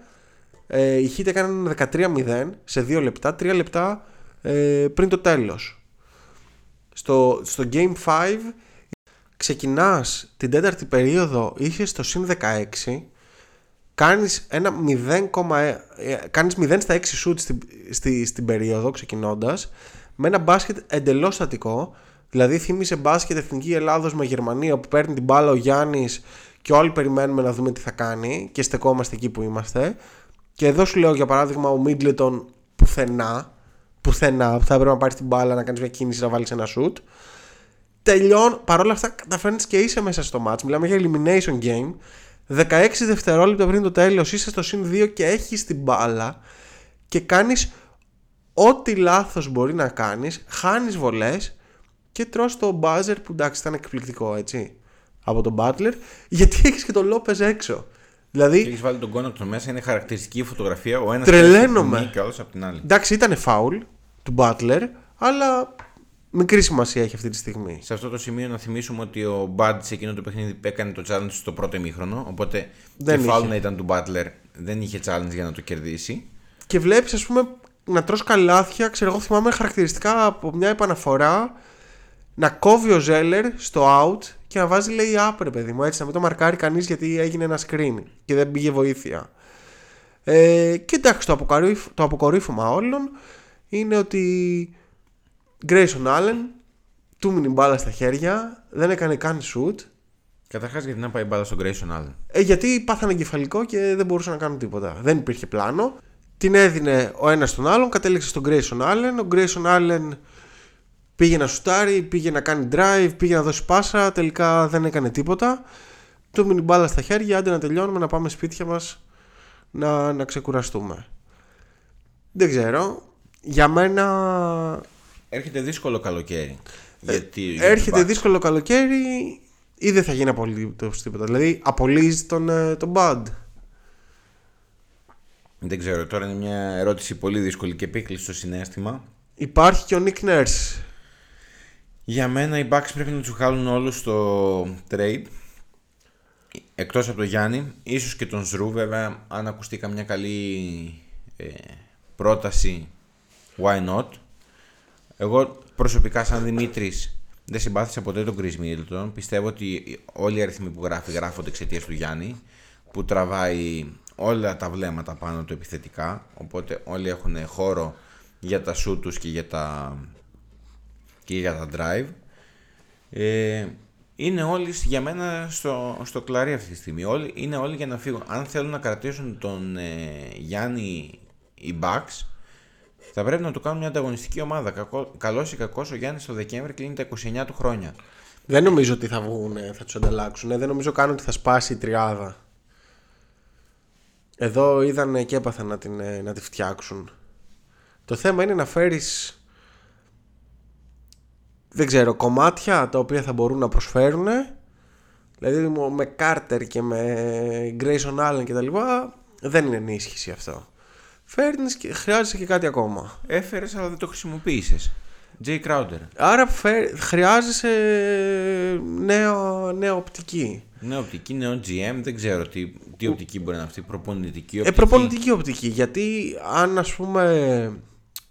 ε, οι Heat έκαναν 13-0 σε 2 λεπτά, 3 λεπτά ε, πριν το τέλος. Στο, στο Game 5 ξεκινάς την τέταρτη περίοδο είχες στο συν 16 κάνεις ένα 0, ε, κάνεις 0 στα 6 shoot στην, στη, στην περίοδο ξεκινώντας με ένα μπάσκετ εντελώς στατικό. Δηλαδή θύμισε μπάσκετ Εθνική Ελλάδος με Γερμανία που παίρνει την μπάλα ο Γιάννης και όλοι περιμένουμε να δούμε τι θα κάνει και στεκόμαστε εκεί που είμαστε. Και εδώ σου λέω για παράδειγμα ο Μίτλετον πουθενά, πουθενά που θα έπρεπε να πάρεις την μπάλα να κάνεις μια κίνηση να βάλεις ένα σουτ. Τελειών, παρόλα αυτά καταφέρνει και είσαι μέσα στο match. Μιλάμε για elimination game. 16 δευτερόλεπτα πριν το τέλος είσαι στο συν 2 και έχεις την μπάλα και κάνεις ό,τι λάθος μπορεί να κάνεις, χάνεις βολές και τρως το buzzer που εντάξει ήταν εκπληκτικό έτσι από τον Butler γιατί έχεις και τον Λόπεζ έξω. Δηλαδή, έχεις βάλει τον κόνα του μέσα, είναι χαρακτηριστική φωτογραφία. Ο ένας τρελαίνομαι. και ο από την άλλη. Εντάξει, ήταν φάουλ του Butler, αλλά μικρή σημασία έχει αυτή τη στιγμή. Σε αυτό το σημείο να θυμίσουμε ότι ο Μπάντ σε εκείνο το παιχνίδι έκανε το challenge στο πρώτο ημίχρονο. Οπότε Δεν και φάουλ είχε. να ήταν του Butler, δεν είχε challenge για να το κερδίσει. Και βλέπεις, ας πούμε, να τρως καλάθια. Ξέρω εγώ, θυμάμαι χαρακτηριστικά από μια επαναφορά να κόβει ο Ζέλερ στο out και να βάζει λέει άπρε παιδί μου έτσι να μην το μαρκάρει κανείς γιατί έγινε ένα screen και δεν πήγε βοήθεια ε, και εντάξει το, αποκορύφ, το αποκορύφωμα όλων είναι ότι Grayson Allen του μείνει μπάλα στα χέρια δεν έκανε καν shoot Καταρχάς, γιατί να πάει μπάλα στον Grayson Allen; ε, γιατί πάθανε εγκεφαλικό και δεν μπορούσαν να κάνουν τίποτα. Δεν υπήρχε πλάνο. Την έδινε ο ένας τον άλλον, κατέληξε στον Grayson Allen. Ο Grayson Allen πήγε να σουτάρει, πήγε να κάνει drive, πήγε να δώσει πάσα. Τελικά δεν έκανε τίποτα. Του μείνει μπάλα στα χέρια, άντε να τελειώνουμε, να πάμε σπίτια μας να, να ξεκουραστούμε. Δεν ξέρω. Για μένα Έρχεται δύσκολο καλοκαίρι. Ε, γιατί, για έρχεται τους Bucks. δύσκολο καλοκαίρι ή δεν θα γίνει απολύτως τίποτα. Δηλαδή απολύζει τον, ε, τον Bud. Δεν ξέρω, τώρα είναι μια ερώτηση πολύ δύσκολη και επίκλειστο στο συνέστημα. Υπάρχει και ο Nick Nurse. Για μένα οι Bucks πρέπει να τους βγάλουν όλους στο trade. Εκτός από τον Γιάννη, ίσως και τον Ζρου βέβαια, αν ακουστεί καμιά καλή ε, πρόταση, why not; Εγώ προσωπικά σαν Δημήτρης δεν συμπάθησα ποτέ τον Chris Middleton. Πιστεύω ότι όλοι οι αριθμοί που γράφει γράφονται εξαιτίας του Γιάννη, που τραβάει όλα τα βλέμματα πάνω του επιθετικά, οπότε όλοι έχουν χώρο για τα shoot τους και για τα και για τα drive. Ε, είναι όλοι για μένα στο, στο κλαρί αυτή τη στιγμή. Όλοι, είναι όλοι για να φύγουν. Αν θέλουν να κρατήσουν τον ε, Γιάννη οι Bucks, θα πρέπει να του κάνουν μια ανταγωνιστική ομάδα. Κακό, καλός ή κακός ο Γιάννης το Δεκέμβρη κλείνει τα 29 του χρόνια. Δεν νομίζω ότι θα βγουν, θα τους ανταλλάξουν. Δεν νομίζω καν ότι θα σπάσει η τριάδα. Εδώ είδαν και έπαθαν να, την, ε, να τη φτιάξουν. Το θέμα είναι να φέρεις δεν ξέρω, κομμάτια τα οποία θα μπορούν να προσφέρουν. Δηλαδή μου- με Carter και με Grayson Allen και τα λοιπά δεν είναι ενίσχυση αυτό. Φέρνεις και χρειάζεσαι και κάτι ακόμα. Έφερες αλλά δεν το χρησιμοποίησες. Jay Crowder. Άρα φε- χρειάζεσαι νέα, νέα οπτική. Νέο οπτική, νέο GM, δεν ξέρω τι, τι οπτική μπορεί να είναι αυτή. Προπονητική Ε, οπτική. προπονητική οπτική. Γιατί αν ας πούμε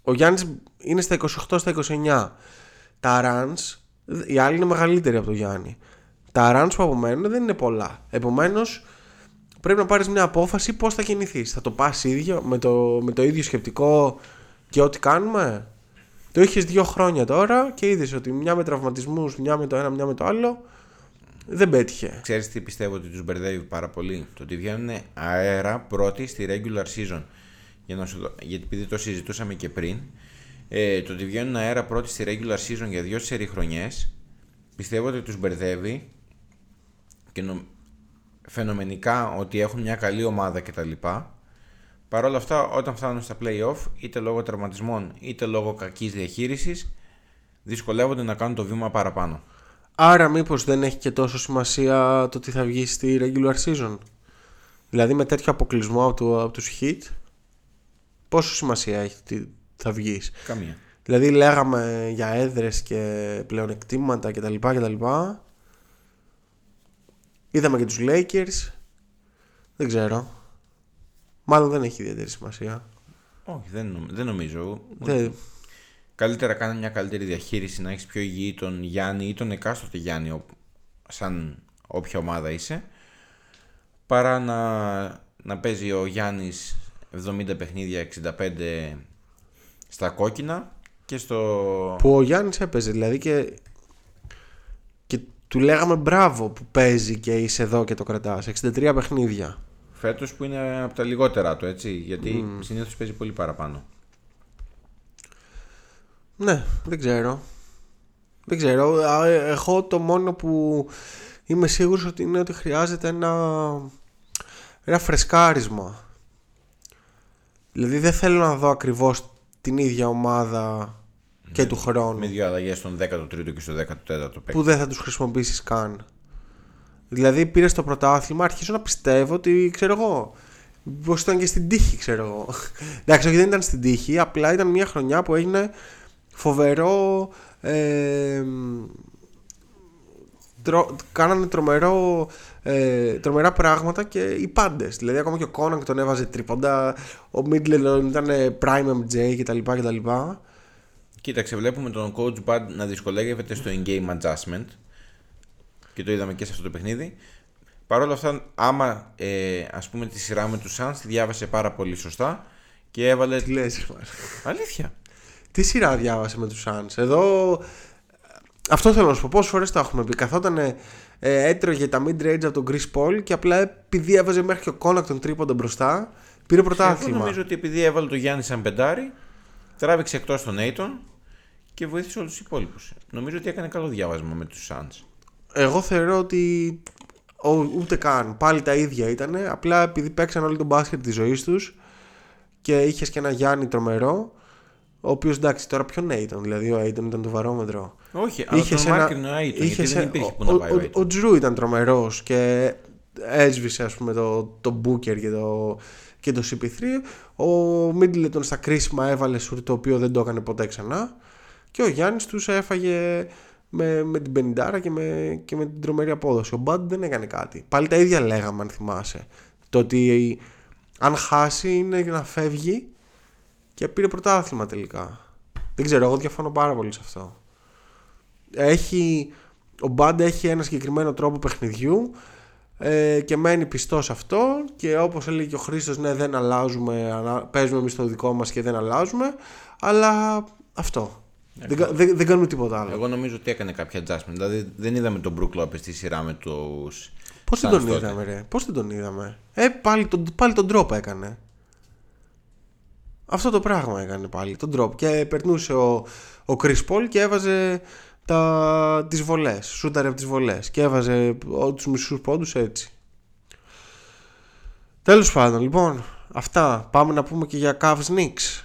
ο Γιάννης είναι στα 28, στα 29, τα runs, οι άλλοι είναι μεγαλύτεροι από τον Γιάννη. Τα runs που απομένουν δεν είναι πολλά. Επομένως πρέπει να πάρεις μια απόφαση πώς θα κινηθείς. Θα το πας ίδιο με το, με το ίδιο σκεπτικό και ό,τι κάνουμε; Το είχες δύο χρόνια τώρα και είδες ότι μια με τραυματισμούς, μια με το ένα, μια με το άλλο δεν πέτυχε. Ξέρεις τι πιστεύω ότι τους μπερδεύει πάρα πολύ; Το ότι βγαίνουν αέρα πρώτοι στη regular season. Για να σου δω- γιατί επειδή το συζητούσαμε και πριν. Ε, το ότι βγαίνουν αέρα πρώτοι στη regular season για δύο σερι χρονιές πιστεύω ότι τους μπερδεύει και νο... φαινομενικά ότι έχουν μια καλή ομάδα κτλ. Παρ' όλα αυτά όταν φτάνουν στα play-off είτε λόγω τραυματισμών είτε λόγω κακής διαχείρισης δυσκολεύονται να κάνουν το βήμα παραπάνω. Άρα μήπως δεν έχει και τόσο σημασία το τι θα βγει στη regular season; Δηλαδή με τέτοιο αποκλεισμό από, το, από τους hit πόσο σημασία έχει τι θα βγεις; Καμία. Δηλαδή λέγαμε για έδρες και πλεονεκτήματα κτλ. κτλ. Είδαμε και τους Lakers. Δεν ξέρω. Μάλλον δεν έχει ιδιαίτερη σημασία. Όχι, δεν, νομ- δεν νομίζω. Δεν... Καλύτερα κάνει μια καλύτερη διαχείριση, να έχεις πιο υγιή τον Γιάννη ή τον εκάστοτε Γιάννη, ο- σαν όποια ομάδα είσαι, παρά να, να παίζει ο Γιάννης 70 παιχνίδια, 65 στα κόκκινα και στο... Που ο Γιάννης έπαιζε δηλαδή και, και του λέγαμε μπράβο που παίζει και είσαι εδώ και το κρατάς. 63 παιχνίδια. Φέτος που είναι από τα λιγότερα του, έτσι, γιατί mm. συνήθως παίζει πολύ παραπάνω. Ναι, δεν ξέρω. Δεν ξέρω. Α, ε, Εγώ το μόνο που είμαι σίγουρος ότι είναι ότι χρειάζεται ένα, ένα φρεσκάρισμα. Δηλαδή δεν θέλω να δω ακριβώς την ίδια ομάδα και του χρόνου Με δύο αλλαγές στον 13ο και στο 14ο παίκτη. που δεν θα τους χρησιμοποιήσεις καν. Δηλαδή πήρες το πρωτάθλημα, αρχίζω να πιστεύω ότι ξέρω εγώ. Πώς ήταν και στην τύχη, ξέρω εγώ. Εντάξει, όχι δεν ήταν στην τύχη, απλά ήταν μια χρονιά που έγινε φοβερό Ε, τρο, κάνανε τρομερό, ε, τρομερά πράγματα και οι πάντες. Δηλαδή, ακόμα και ο Κόναγκ τον έβαζε τρίποντα. Ο Μίτλετον ήταν prime MJ κτλ. κτλ. Κοίταξε, βλέπουμε τον coach Bud να δυσκολεύεται στο in-game adjustment και το είδαμε και σε αυτό το παιχνίδι. Παρ' όλα αυτά, άμα ε, ας πούμε τη σειρά με τους Suns τη διάβασε πάρα πολύ σωστά και έβαλε. Τι λες, ρε, Αλήθεια. Τι σειρά διάβασε με τους Suns; Εδώ αυτό θέλω να σου πω. Πόσες φορές το έχουμε πει. Καθόταν ε, έτρωγε τα mid-range από τον Chris Paul και απλά επειδή έβαζε μέχρι και ο Κόνατον τρίποντα μπροστά, πήρε Εγώ πρωτάθλημα. νομίζω ότι επειδή έβαλε το Γιάννη σαν πεντάρι, τράβηξε εκτός τον Aiton και βοήθησε όλους τους υπόλοιπους. Νομίζω ότι έκανε καλό διάβασμα με τους Suns. Εγώ θεωρώ ότι ο, ούτε καν. Πάλι τα ίδια ήταν. Απλά επειδή παίξαν όλοι τον μπάσκετ της ζωής τους και είχες και ένα Γιάννη τρομερό. Ο οποίος εντάξει, τώρα ποιον Aiton, δηλαδή ο Aiton ήταν το βαρόμετρο. Όχι, αλλά τον ένα- μάρκρινε ο Aiton, γιατί είχες δεν ένα- υπήρχε που ο, να πάει ο ο, Aiton. ο Τζρου ήταν τρομερός και έσβησε ας πούμε το, το Booker και το, και το CP3. Ο Middleton στα κρίσιμα έβαλε σουρ το οποίο δεν το έκανε ποτέ ξανά. Και ο Γιάννης τους έφαγε με, με την πενιντάρα και με, και με την τρομερή απόδοση. Ο Μπάντ δεν έκανε κάτι. Πάλι τα ίδια λέγαμε αν θυμάσαι. Το ότι αν χάσει είναι για να φεύγει και πήρε πρωτάθλημα τελικά. Δεν ξέρω, εγώ διαφωνώ πάρα πολύ σε αυτό. Έχει, ο Μπάντ έχει ένα συγκεκριμένο τρόπο παιχνιδιού ε, και μένει πιστός σε αυτό και όπως έλεγε και ο Χρήστος ναι δεν αλλάζουμε ανα- παίζουμε εμείς το δικό μας και δεν αλλάζουμε αλλά αυτό δεν, κα- δεν, δεν κάνουμε τίποτα άλλο Εγώ νομίζω ότι έκανε κάποια adjustment. Δηλαδή δεν είδαμε τον Brook Lopez στη σειρά με τους. Πώς δεν τον είδαμε ρε; Πώς δεν τον είδαμε; Ε πάλι τον, πάλι τον τρόπο έκανε Αυτό το πράγμα έκανε πάλι Τον τρόπο Και περνούσε ο, ο Chris Paul και έβαζε τα, τις βολές Σούταρε από τις βολές Και έβαζε ο, τους μισούς πόντους έτσι. Τέλος πάντων λοιπόν Αυτά. Πάμε να πούμε και για Cavs Knicks.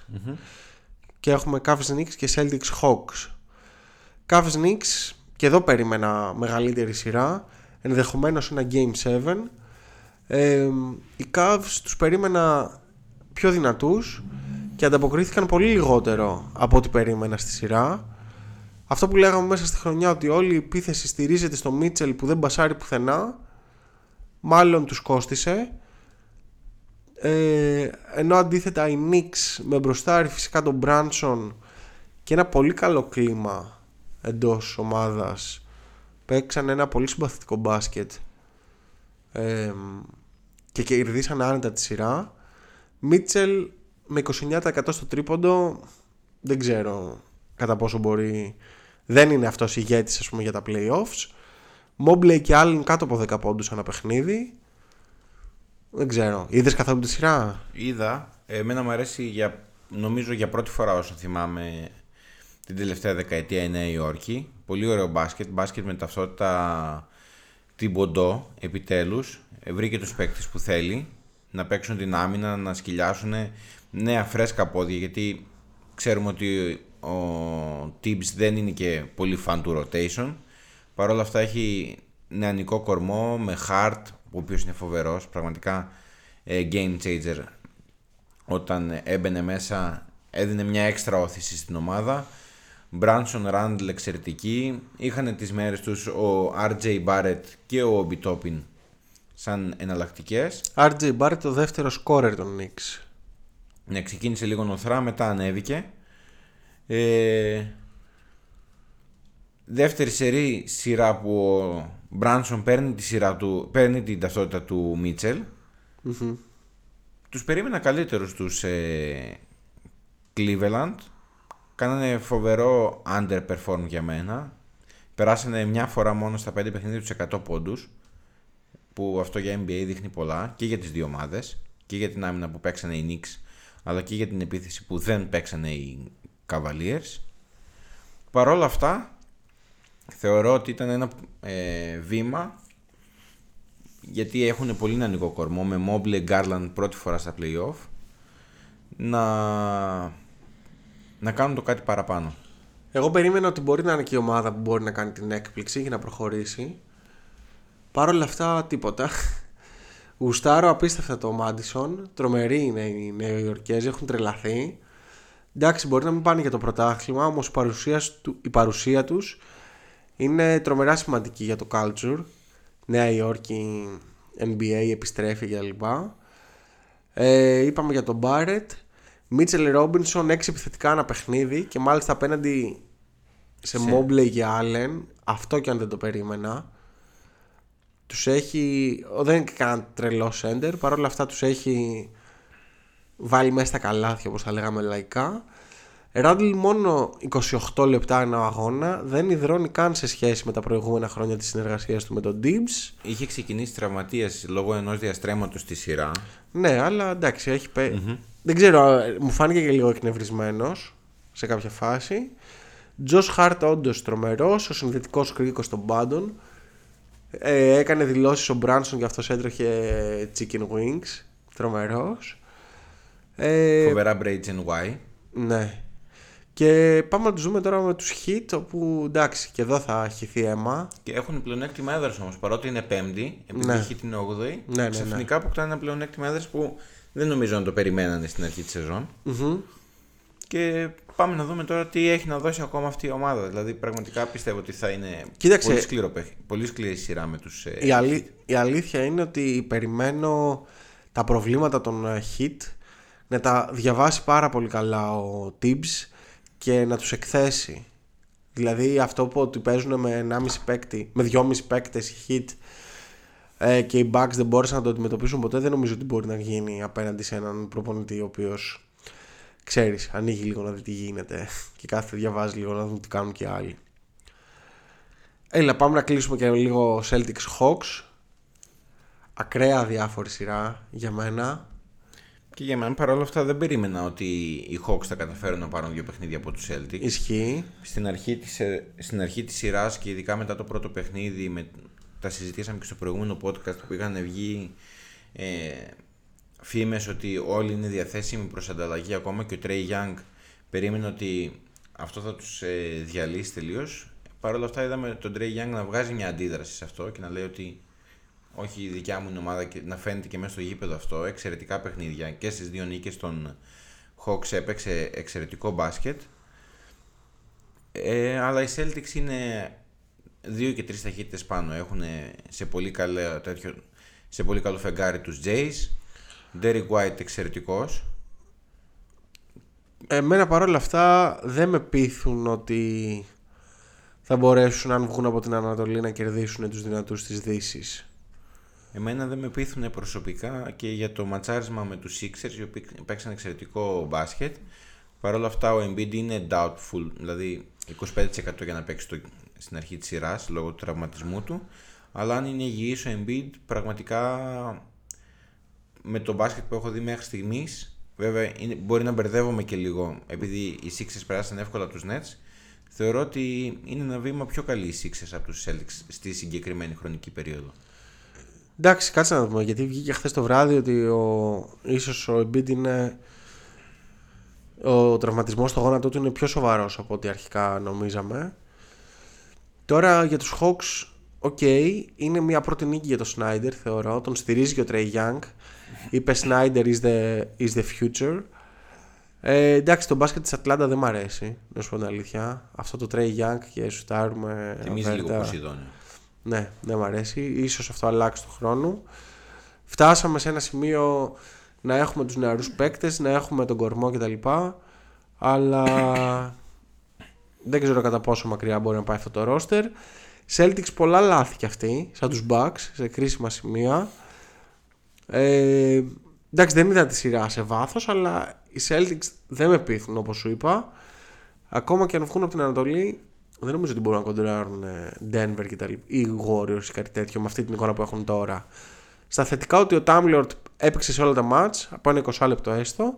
Και έχουμε Cavs Knicks και Celtics Hawks. Cavs Knicks και εδώ περίμενα μεγαλύτερη σειρά ενδεχομένως ένα Game 7 ε, οι Cavs τους περίμενα πιο δυνατούς και ανταποκρίθηκαν πολύ λιγότερο από ό,τι περίμενα στη σειρά αυτό που λέγαμε μέσα στη χρονιά ότι όλη η επίθεση στηρίζεται στο Μίτσελ που δεν μπασάρει πουθενά μάλλον τους κόστισε. Ε, ενώ αντίθετα οι Knicks με μπροστάρι φυσικά τον Branson και ένα πολύ καλό κλίμα εντός ομάδας. Παίξαν ένα πολύ συμπαθητικό μπάσκετ ε, και κερδίσαν άνετα τη σειρά. Μίτσελ με 29% στο τρίποντο δεν ξέρω κατά πόσο μπορεί δεν είναι αυτός ηγέτης ας πούμε για τα playoffs Μόμπλεϊ και άλλοι κάτω από 10 πόντους ένα παιχνίδι δεν ξέρω είδες καθόλου τη σειρά; Είδα. Εμένα μου αρέσει για, νομίζω για πρώτη φορά όσο θυμάμαι την τελευταία δεκαετία η Νέα Υόρκη. Πολύ ωραίο μπάσκετ. Μπάσκετ με ταυτότητα την Ποντό επιτέλους. Ε, Βρήκε τους παίκτες που θέλει να παίξουν την άμυνα, να σκυλιάσουν νέα φρέσκα πόδια γιατί ξέρουμε ότι ο Tibbs δεν είναι και πολύ fan του rotation. Παρ' όλα αυτά έχει νεανικό κορμό με Hart, ο οποίος είναι φοβερός, πραγματικά ε, game changer όταν έμπαινε μέσα έδινε μια έξτρα όθηση στην ομάδα Μπράνσον Ράντλ εξαιρετική είχαν τις μέρες τους ο RJ Barrett και ο Obi Toppin σαν εναλλακτικές. RJ Barrett το δεύτερος σκόρερ των Knicks Ναι, ξεκίνησε λίγο νοθρά, μετά ανέβηκε. Ε, δεύτερη σερή σειρά που ο Μπράνσον παίρνει, τη σειρά του, παίρνει την ταυτότητα του μιτσελ Τους περίμενα καλύτερους τους ε, Cleveland. Κάνανε φοβερό underperform για μένα. Περάσανε μια φορά μόνο στα 5 παιχνίδια τους 100 πόντους. Που αυτό για NBA δείχνει πολλά και για τις δύο ομάδες. Και για την άμυνα που παίξανε οι Knicks αλλά και για την επίθεση που δεν παίξανε οι Cavaliers. Παρ' όλα αυτά, θεωρώ ότι ήταν ένα ε, βήμα γιατί έχουν πολύ νεανικό κορμό με Mobley Garland πρώτη φορά στα playoff να, να κάνουν το κάτι παραπάνω. Εγώ περίμενα ότι μπορεί να είναι και η ομάδα που μπορεί να κάνει την έκπληξη για να προχωρήσει. Παρ' όλα αυτά, τίποτα. Γουστάρω απίστευτα το Μάντισον. Τρομεροί είναι οι Νεοϊορκέζοι, έχουν τρελαθεί. Εντάξει, μπορεί να μην πάνε για το πρωτάθλημα, όμως η παρουσία, του, η παρουσία τους είναι τρομερά σημαντική για το culture. Νέα Υόρκη, NBA επιστρέφει κλπ. Ε, είπαμε για τον Μπάρετ. Μίτσελ Ρόμπινσον, έξι επιθετικά ένα παιχνίδι και μάλιστα απέναντι σε, σε... Mobley και Allen. Αυτό και αν δεν το περίμενα. Τους έχει. Δεν είναι κανένα τρελό σέντερ. Παρ' όλα αυτά τους έχει βάλει μέσα στα καλάθια όπως θα λέγαμε λαϊκά. Ράντλ μόνο 28 λεπτά ένα αγώνα, δεν υδρώνει καν σε σχέση με τα προηγούμενα χρόνια της συνεργασίας του με τον Dibs. Είχε ξεκινήσει τραυματίας λόγω ενός διαστρέμματος στη σειρά. Ναι, αλλά εντάξει, έχει Δεν ξέρω, μου φάνηκε και λίγο εκνευρισμένος σε κάποια φάση. Τζος Χάρτ όντως τρομερός, ο συνδετικός κρίκος των πάντων. Ε, έκανε δηλώσεις ο Μπράνσον και αυτός έτρεχε chicken wings. Τρομερός. Ε, Φοβερά braids and why. Ναι. Και πάμε να τους δούμε τώρα με τους hit όπου εντάξει και εδώ θα χυθεί αίμα. Και έχουν πλεονέκτημα έδρας όμως παρότι είναι πέμπτη, επειδή ναι. hit είναι 8η. Ναι, ναι, ναι. Ξαφνικά αποκτά ένα πλεονέκτημα έδρας που δεν νομίζω να το περιμένανε στην αρχή της σεζόν. Mm-hmm. Και πάμε να δούμε τώρα τι έχει να δώσει ακόμα αυτή η ομάδα. Δηλαδή, πραγματικά πιστεύω ότι θα είναι Κοίταξε, πολύ, σκληρό, πολύ σκληρή σειρά με τους. Ε, η, αλή, η αλήθεια είναι ότι περιμένω τα προβλήματα των ε, hit να τα διαβάσει πάρα πολύ καλά ο Tibbs και να τους εκθέσει. Δηλαδή αυτό που ότι παίζουν με 1,5 παίκτη, με 2,5 παίκτες hit ε, και οι Bucks δεν μπόρεσαν να το αντιμετωπίσουν ποτέ δεν νομίζω ότι μπορεί να γίνει απέναντι σε έναν προπονητή ο οποίος ξέρεις, ανοίγει λίγο να δει τι γίνεται και κάθε διαβάζει λίγο να δουν τι κάνουν και άλλοι. Έλα πάμε να κλείσουμε και λίγο Celtics Hawks ακραία διάφορη σειρά για μένα και για μένα παρόλα αυτά δεν περίμενα ότι οι Hawks θα καταφέρουν να πάρουν δύο παιχνίδια από τους Celtics. Ισχύει. Στην αρχή της, ε, στην αρχή της σειράς και ειδικά μετά το πρώτο παιχνίδι, με, τα συζητήσαμε και στο προηγούμενο podcast που είχαν βγει ε, φήμες ότι όλοι είναι διαθέσιμοι προς ανταλλαγή ακόμα και ο Trey Young περίμενε ότι αυτό θα τους ε, διαλύσει τελείως. Παρ' όλα αυτά είδαμε τον Trey Young να βγάζει μια αντίδραση σε αυτό και να λέει ότι όχι η δικιά μου ομάδα και να φαίνεται και μέσα στο γήπεδο αυτό. Εξαιρετικά παιχνίδια και στις δύο νίκες των Hawks έπαιξε εξαιρετικό μπάσκετ. Ε, αλλά οι Celtics είναι δύο και τρεις ταχύτητες πάνω. Έχουν σε πολύ, καλό, τέτοιο, σε πολύ καλό φεγγάρι τους Jays. Derek White εξαιρετικός. Εμένα παρόλα αυτά δεν με πείθουν ότι θα μπορέσουν αν βγουν από την Ανατολή να κερδίσουν τους δυνατούς της Δύσης. Εμένα δεν με πείθουν προσωπικά και για το ματσάρισμα με τους Sixers οι οποίοι παίξαν εξαιρετικό μπάσκετ. Παρ' όλα αυτά ο Embiid είναι doubtful, δηλαδή 25% για να παίξει το, στην αρχή της σειράς λόγω του τραυματισμού του. Αλλά αν είναι υγιής ο Embiid πραγματικά με το μπάσκετ που έχω δει μέχρι στιγμής βέβαια είναι, μπορεί να μπερδεύομαι και λίγο επειδή οι Sixers περάσαν εύκολα τους Nets θεωρώ ότι είναι ένα βήμα πιο καλή οι Sixers από τους Celtics στη συγκεκριμένη χρονική περίοδο. Εντάξει, κάτσε να δούμε. Γιατί βγήκε χθες το βράδυ ότι ο, ίσως ο Embiid είναι. Ο τραυματισμός στο γόνατό του είναι πιο σοβαρός από ό,τι αρχικά νομίζαμε. Τώρα για τους Hawks, OK, είναι μια πρώτη νίκη για τον Snyder θεωρώ. Τον στηρίζει και ο Trae Young. Είπε Snyder is the, is the future. Ε, εντάξει, το μπάσκετ της Ατλάντα δεν μ' αρέσει, να σου πω την αλήθεια. Αυτό το Trae Young και σουτάρουμε. Θυμίζει λίγο Ποσειδόνιο. Ναι, δεν μου αρέσει. Ίσως αυτό αλλάξει το χρόνο. Φτάσαμε σε ένα σημείο να έχουμε τους νεαρούς παίκτες, να έχουμε τον κορμό κτλ. Αλλά δεν ξέρω κατά πόσο μακριά μπορεί να πάει αυτό το roster. Celtics πολλά λάθη κι αυτοί, σαν τους Bucks, σε κρίσιμα σημεία. Ε, εντάξει δεν είδα τη σειρά σε βάθος, αλλά οι Celtics δεν με πείθουν όπως σου είπα. Ακόμα και αν βγουν από την Ανατολή, δεν νομίζω ότι μπορούν να κοντράρουν ε, Denver και τα λοιπά, ή Warriors ή κάτι τέτοιο με αυτή την εικόνα που έχουν τώρα. Στα θετικά ότι ο Τάμλιορτ έπαιξε σε όλα τα μάτς από ένα 20 λεπτό έστω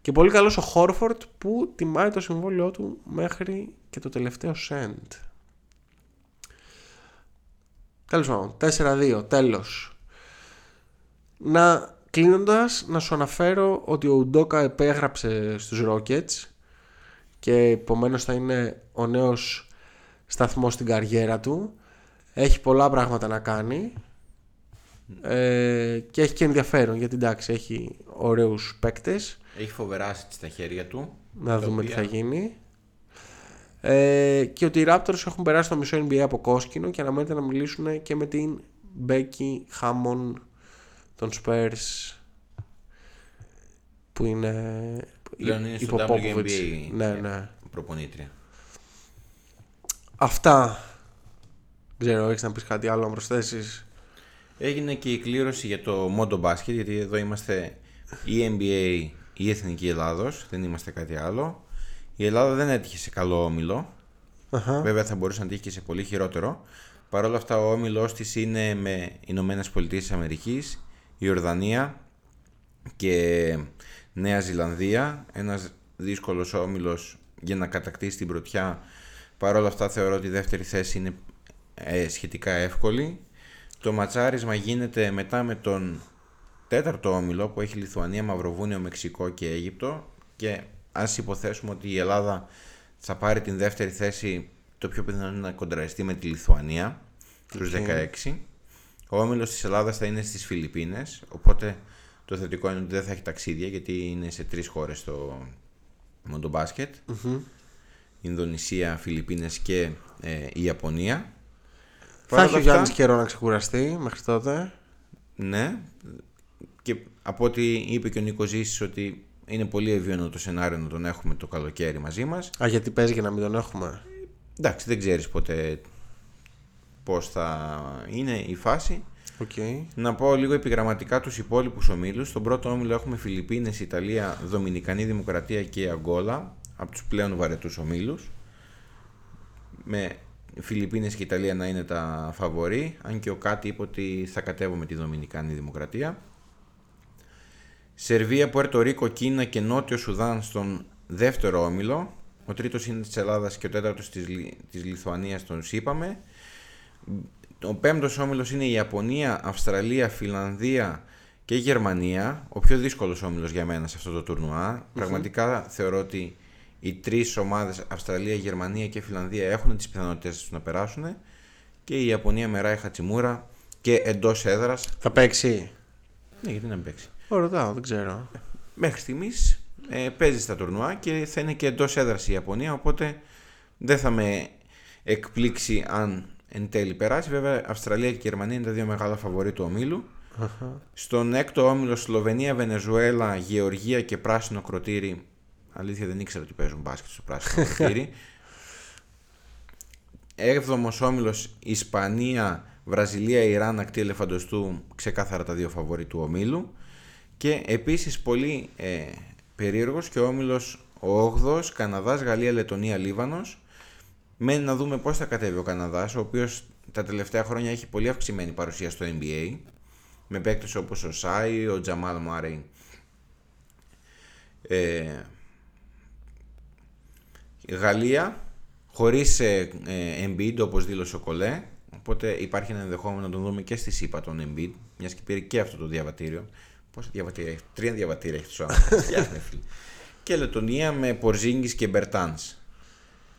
και πολύ καλός ο Χόρφορντ που τιμάει το συμβόλαιό του μέχρι και το τελευταίο σέντ. Τέλος πάντων, 4-2, τέλος. Να κλείνοντας, να σου αναφέρω ότι ο Ουντόκα επέγραψε στους Rockets και επομένως θα είναι ο νέος σταθμό στην καριέρα του. Έχει πολλά πράγματα να κάνει. Ε, και έχει και ενδιαφέρον γιατί εντάξει έχει ωραίους παίκτες Έχει φοβερά στα χέρια του Να δούμε τι θα γίνει. Ε, και ότι οι Raptors έχουν περάσει το μισό NBA από κόσκινο και αναμένεται να μιλήσουν και με την Becky Hammon των Spurs που είναι Πλέον είναι στο υπό Popovich. WNBA Ναι, ναι. προπονήτρια. Αυτά. Δεν ξέρω, έχεις να πεις κάτι άλλο να προσθέσεις; Έγινε και η κλήρωση για το Mondo Basket, γιατί εδώ είμαστε η NBA, η Εθνική Ελλάδος, δεν είμαστε κάτι άλλο. Η Ελλάδα δεν έτυχε σε καλό όμιλο. Αχα. Βέβαια θα μπορούσε να τύχει και σε πολύ χειρότερο. Παρ' όλα αυτά ο όμιλός της είναι με Ηνωμένες Πολιτείες της Αμερικής, η Ορδανία και Νέα Ζηλανδία. Ένας δύσκολος όμιλος για να κατακτήσει την πρωτιά. Παρ' όλα αυτά θεωρώ ότι η δεύτερη θέση είναι ε, σχετικά εύκολη. Το ματσάρισμα γίνεται μετά με τον τέταρτο όμιλο που έχει Λιθουανία, Μαυροβούνιο, Μεξικό και Αίγυπτο και ας υποθέσουμε ότι η Ελλάδα θα πάρει την δεύτερη θέση το πιο πιθανό είναι να κοντραριστεί με τη Λιθουανία στους 16. Ο όμιλος της Ελλάδας θα είναι στις Φιλιππίνες οπότε το θετικό είναι ότι δεν θα έχει ταξίδια γιατί είναι σε τρεις χώρες το μοντομπάσκετ. Ινδονησία, Φιλιππίνες και ε, η Ιαπωνία. Θα Παρ' έχει ο όλα αυτά- Γιάννης καιρό να ξεκουραστεί μέχρι τότε. Ναι. Και από ό,τι είπε και ο Νίκος Ζήσης ότι είναι πολύ ευοίωνο το σενάριο να τον έχουμε το καλοκαίρι μαζί μας. Α, γιατί παίζει για να μην τον έχουμε; Εντάξει, δεν ξέρεις ποτέ πώς θα είναι η φάση. Οκ. Να πω λίγο επιγραμματικά τους υπόλοιπους ομίλους. Στον πρώτο όμιλο έχουμε Φιλιππίνες, Ιταλία, Δομινικανή Δημοκρατία και Αγκόλα από τους πλέον βαρετούς ομίλους. Με Φιλιππίνες και Ιταλία να είναι τα φαβορή, αν και ο KAT είπε ότι θα κατέβω με τη Δομινικανή Δημοκρατία. Σερβία, Πουέρτο Ρίκο, Κίνα και Νότιο Σουδάν στον δεύτερο όμιλο. Ο τρίτος είναι της Ελλάδας και ο τέταρτος της, Λι- της Λιθουανίας τον είπαμε. Ο πέμπτος όμιλος είναι η Ιαπωνία, Αυστραλία, Φιλανδία και Γερμανία. Ο πιο δύσκολος όμιλος για μένα σε αυτό το τουρνουά. Πραγματικά θεωρώ ότι οι τρεις ομάδες Αυστραλία, Γερμανία και Φιλανδία έχουν τις πιθανότητες τους να περάσουν. Και η Ιαπωνία με Ράι Χατσιμούρα και εντός έδρας. Θα παίξει. Ναι, γιατί να μην παίξει. Ω, ρωτάω, δεν ξέρω. Μέχρι στιγμής ε, παίζει στα τουρνουά και θα είναι και εντός έδρας η Ιαπωνία. Οπότε δεν θα με εκπλήξει αν εν τέλει περάσει. Βέβαια, Αυστραλία και Γερμανία είναι τα δύο μεγάλα φαβορή του ομίλου. Στον έκτο όμιλο Σλοβενία, Βενεζουέλα, Γεωργία και Πράσινο Κροτήρι. Αλήθεια δεν ήξερα ότι παίζουν μπάσκετ στο Πράσινο Κροτήρι. Έβδομο όμιλος Ισπανία, Βραζιλία, Ιράν, ακτή ελεφαντοστού. Ξεκάθαρα τα δύο φαβορή του ομίλου. Και επίσης πολύ ε, περίεργος και ο όμιλος ο 8ος, Καναδάς, Γαλλία, Λετωνία, Λίβανος. Μένει να δούμε πώς θα κατέβει ο Καναδάς, ο οποίος τα τελευταία χρόνια έχει πολύ αυξημένη παρουσία στο NBA. Με παίκτες όπως ο Σάι, ο Τζαμάλ Μάρεϊ. Ε, Γαλλία, χωρίς ε, ε, Embiid, όπως δήλωσε ο Κολέ. Οπότε υπάρχει ένα ενδεχόμενο να τον δούμε και στη ΣΥΠΑ τον Embiid, μιας και πήρε και αυτό το διαβατήριο. Πόσα διαβατήρια έχει, τρία διαβατήρια έχει το άνθρωπος. Γεια, ρε φίλε. και Λετωνία με Πορζίνγκης και Μπερτάνς.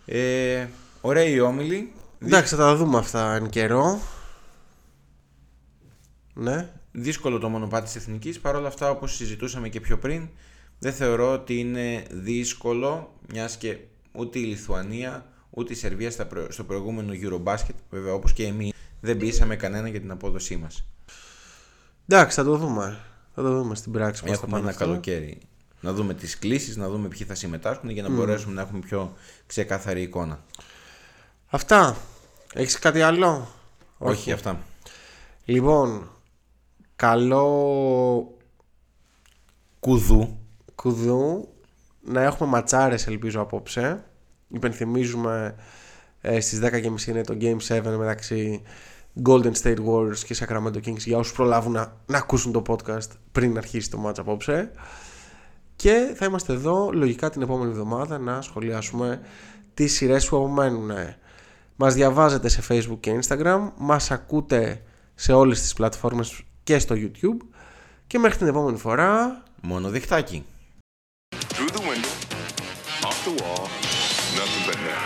Ε, ωραία η όμιλη. Εντάξει, θα τα δούμε αυτά εν καιρό. Ναι. Δύσκολο το μονοπάτι της Εθνικής. Παρ' όλα αυτά, όπως συζητούσαμε και πιο πριν, δεν θεωρώ ότι είναι δύσκολο, μιας και ούτε η Λιθουανία, ούτε η Σερβία στα προ- στο προηγούμενο Eurobasket, βέβαια όπως και εμείς, δεν πείσαμε κανένα για την απόδοσή μας. Εντάξει, θα το δούμε. Θα το δούμε στην πράξη πώς θα Έχουμε πάνε ένα αυτά. καλοκαίρι. Να δούμε τις κλήσεις, να δούμε ποιοι θα συμμετάσχουν για να μπορέσουμε να έχουμε πιο ξεκάθαρη εικόνα. Αυτά. Έχεις κάτι άλλο; Όχι, αυτά. Λοιπόν, καλό Κουδού. κουδού να έχουμε ματσάρες ελπίζω απόψε. Υπενθυμίζουμε ε, στις 10.30 είναι το Game 7 μεταξύ Golden State Warriors και Sacramento Kings για όσους προλάβουν να, να ακούσουν το podcast πριν αρχίσει το match απόψε. Και θα είμαστε εδώ λογικά την επόμενη εβδομάδα να σχολιάσουμε τις σειρές που απομένουν. Μας διαβάζετε σε Facebook και Instagram, μας ακούτε σε όλες τις πλατφόρμες και στο YouTube και μέχρι την επόμενη φορά Μόνο διχτάκι. the wall. Nothing but net.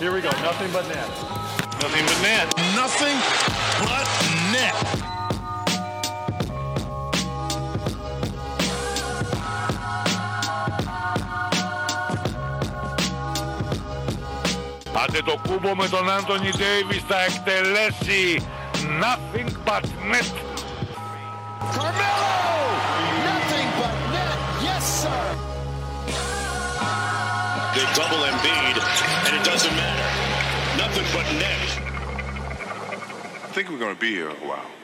Here we go. Nothing but net. Nothing but net. Nothing but net. Άντε με τον Άντωνι Ντέιβις θα εκτελέσει Nothing but net Carmelo! Nothing double Embiid, and it doesn't matter. Nothing but net. I think we're going to be here a while.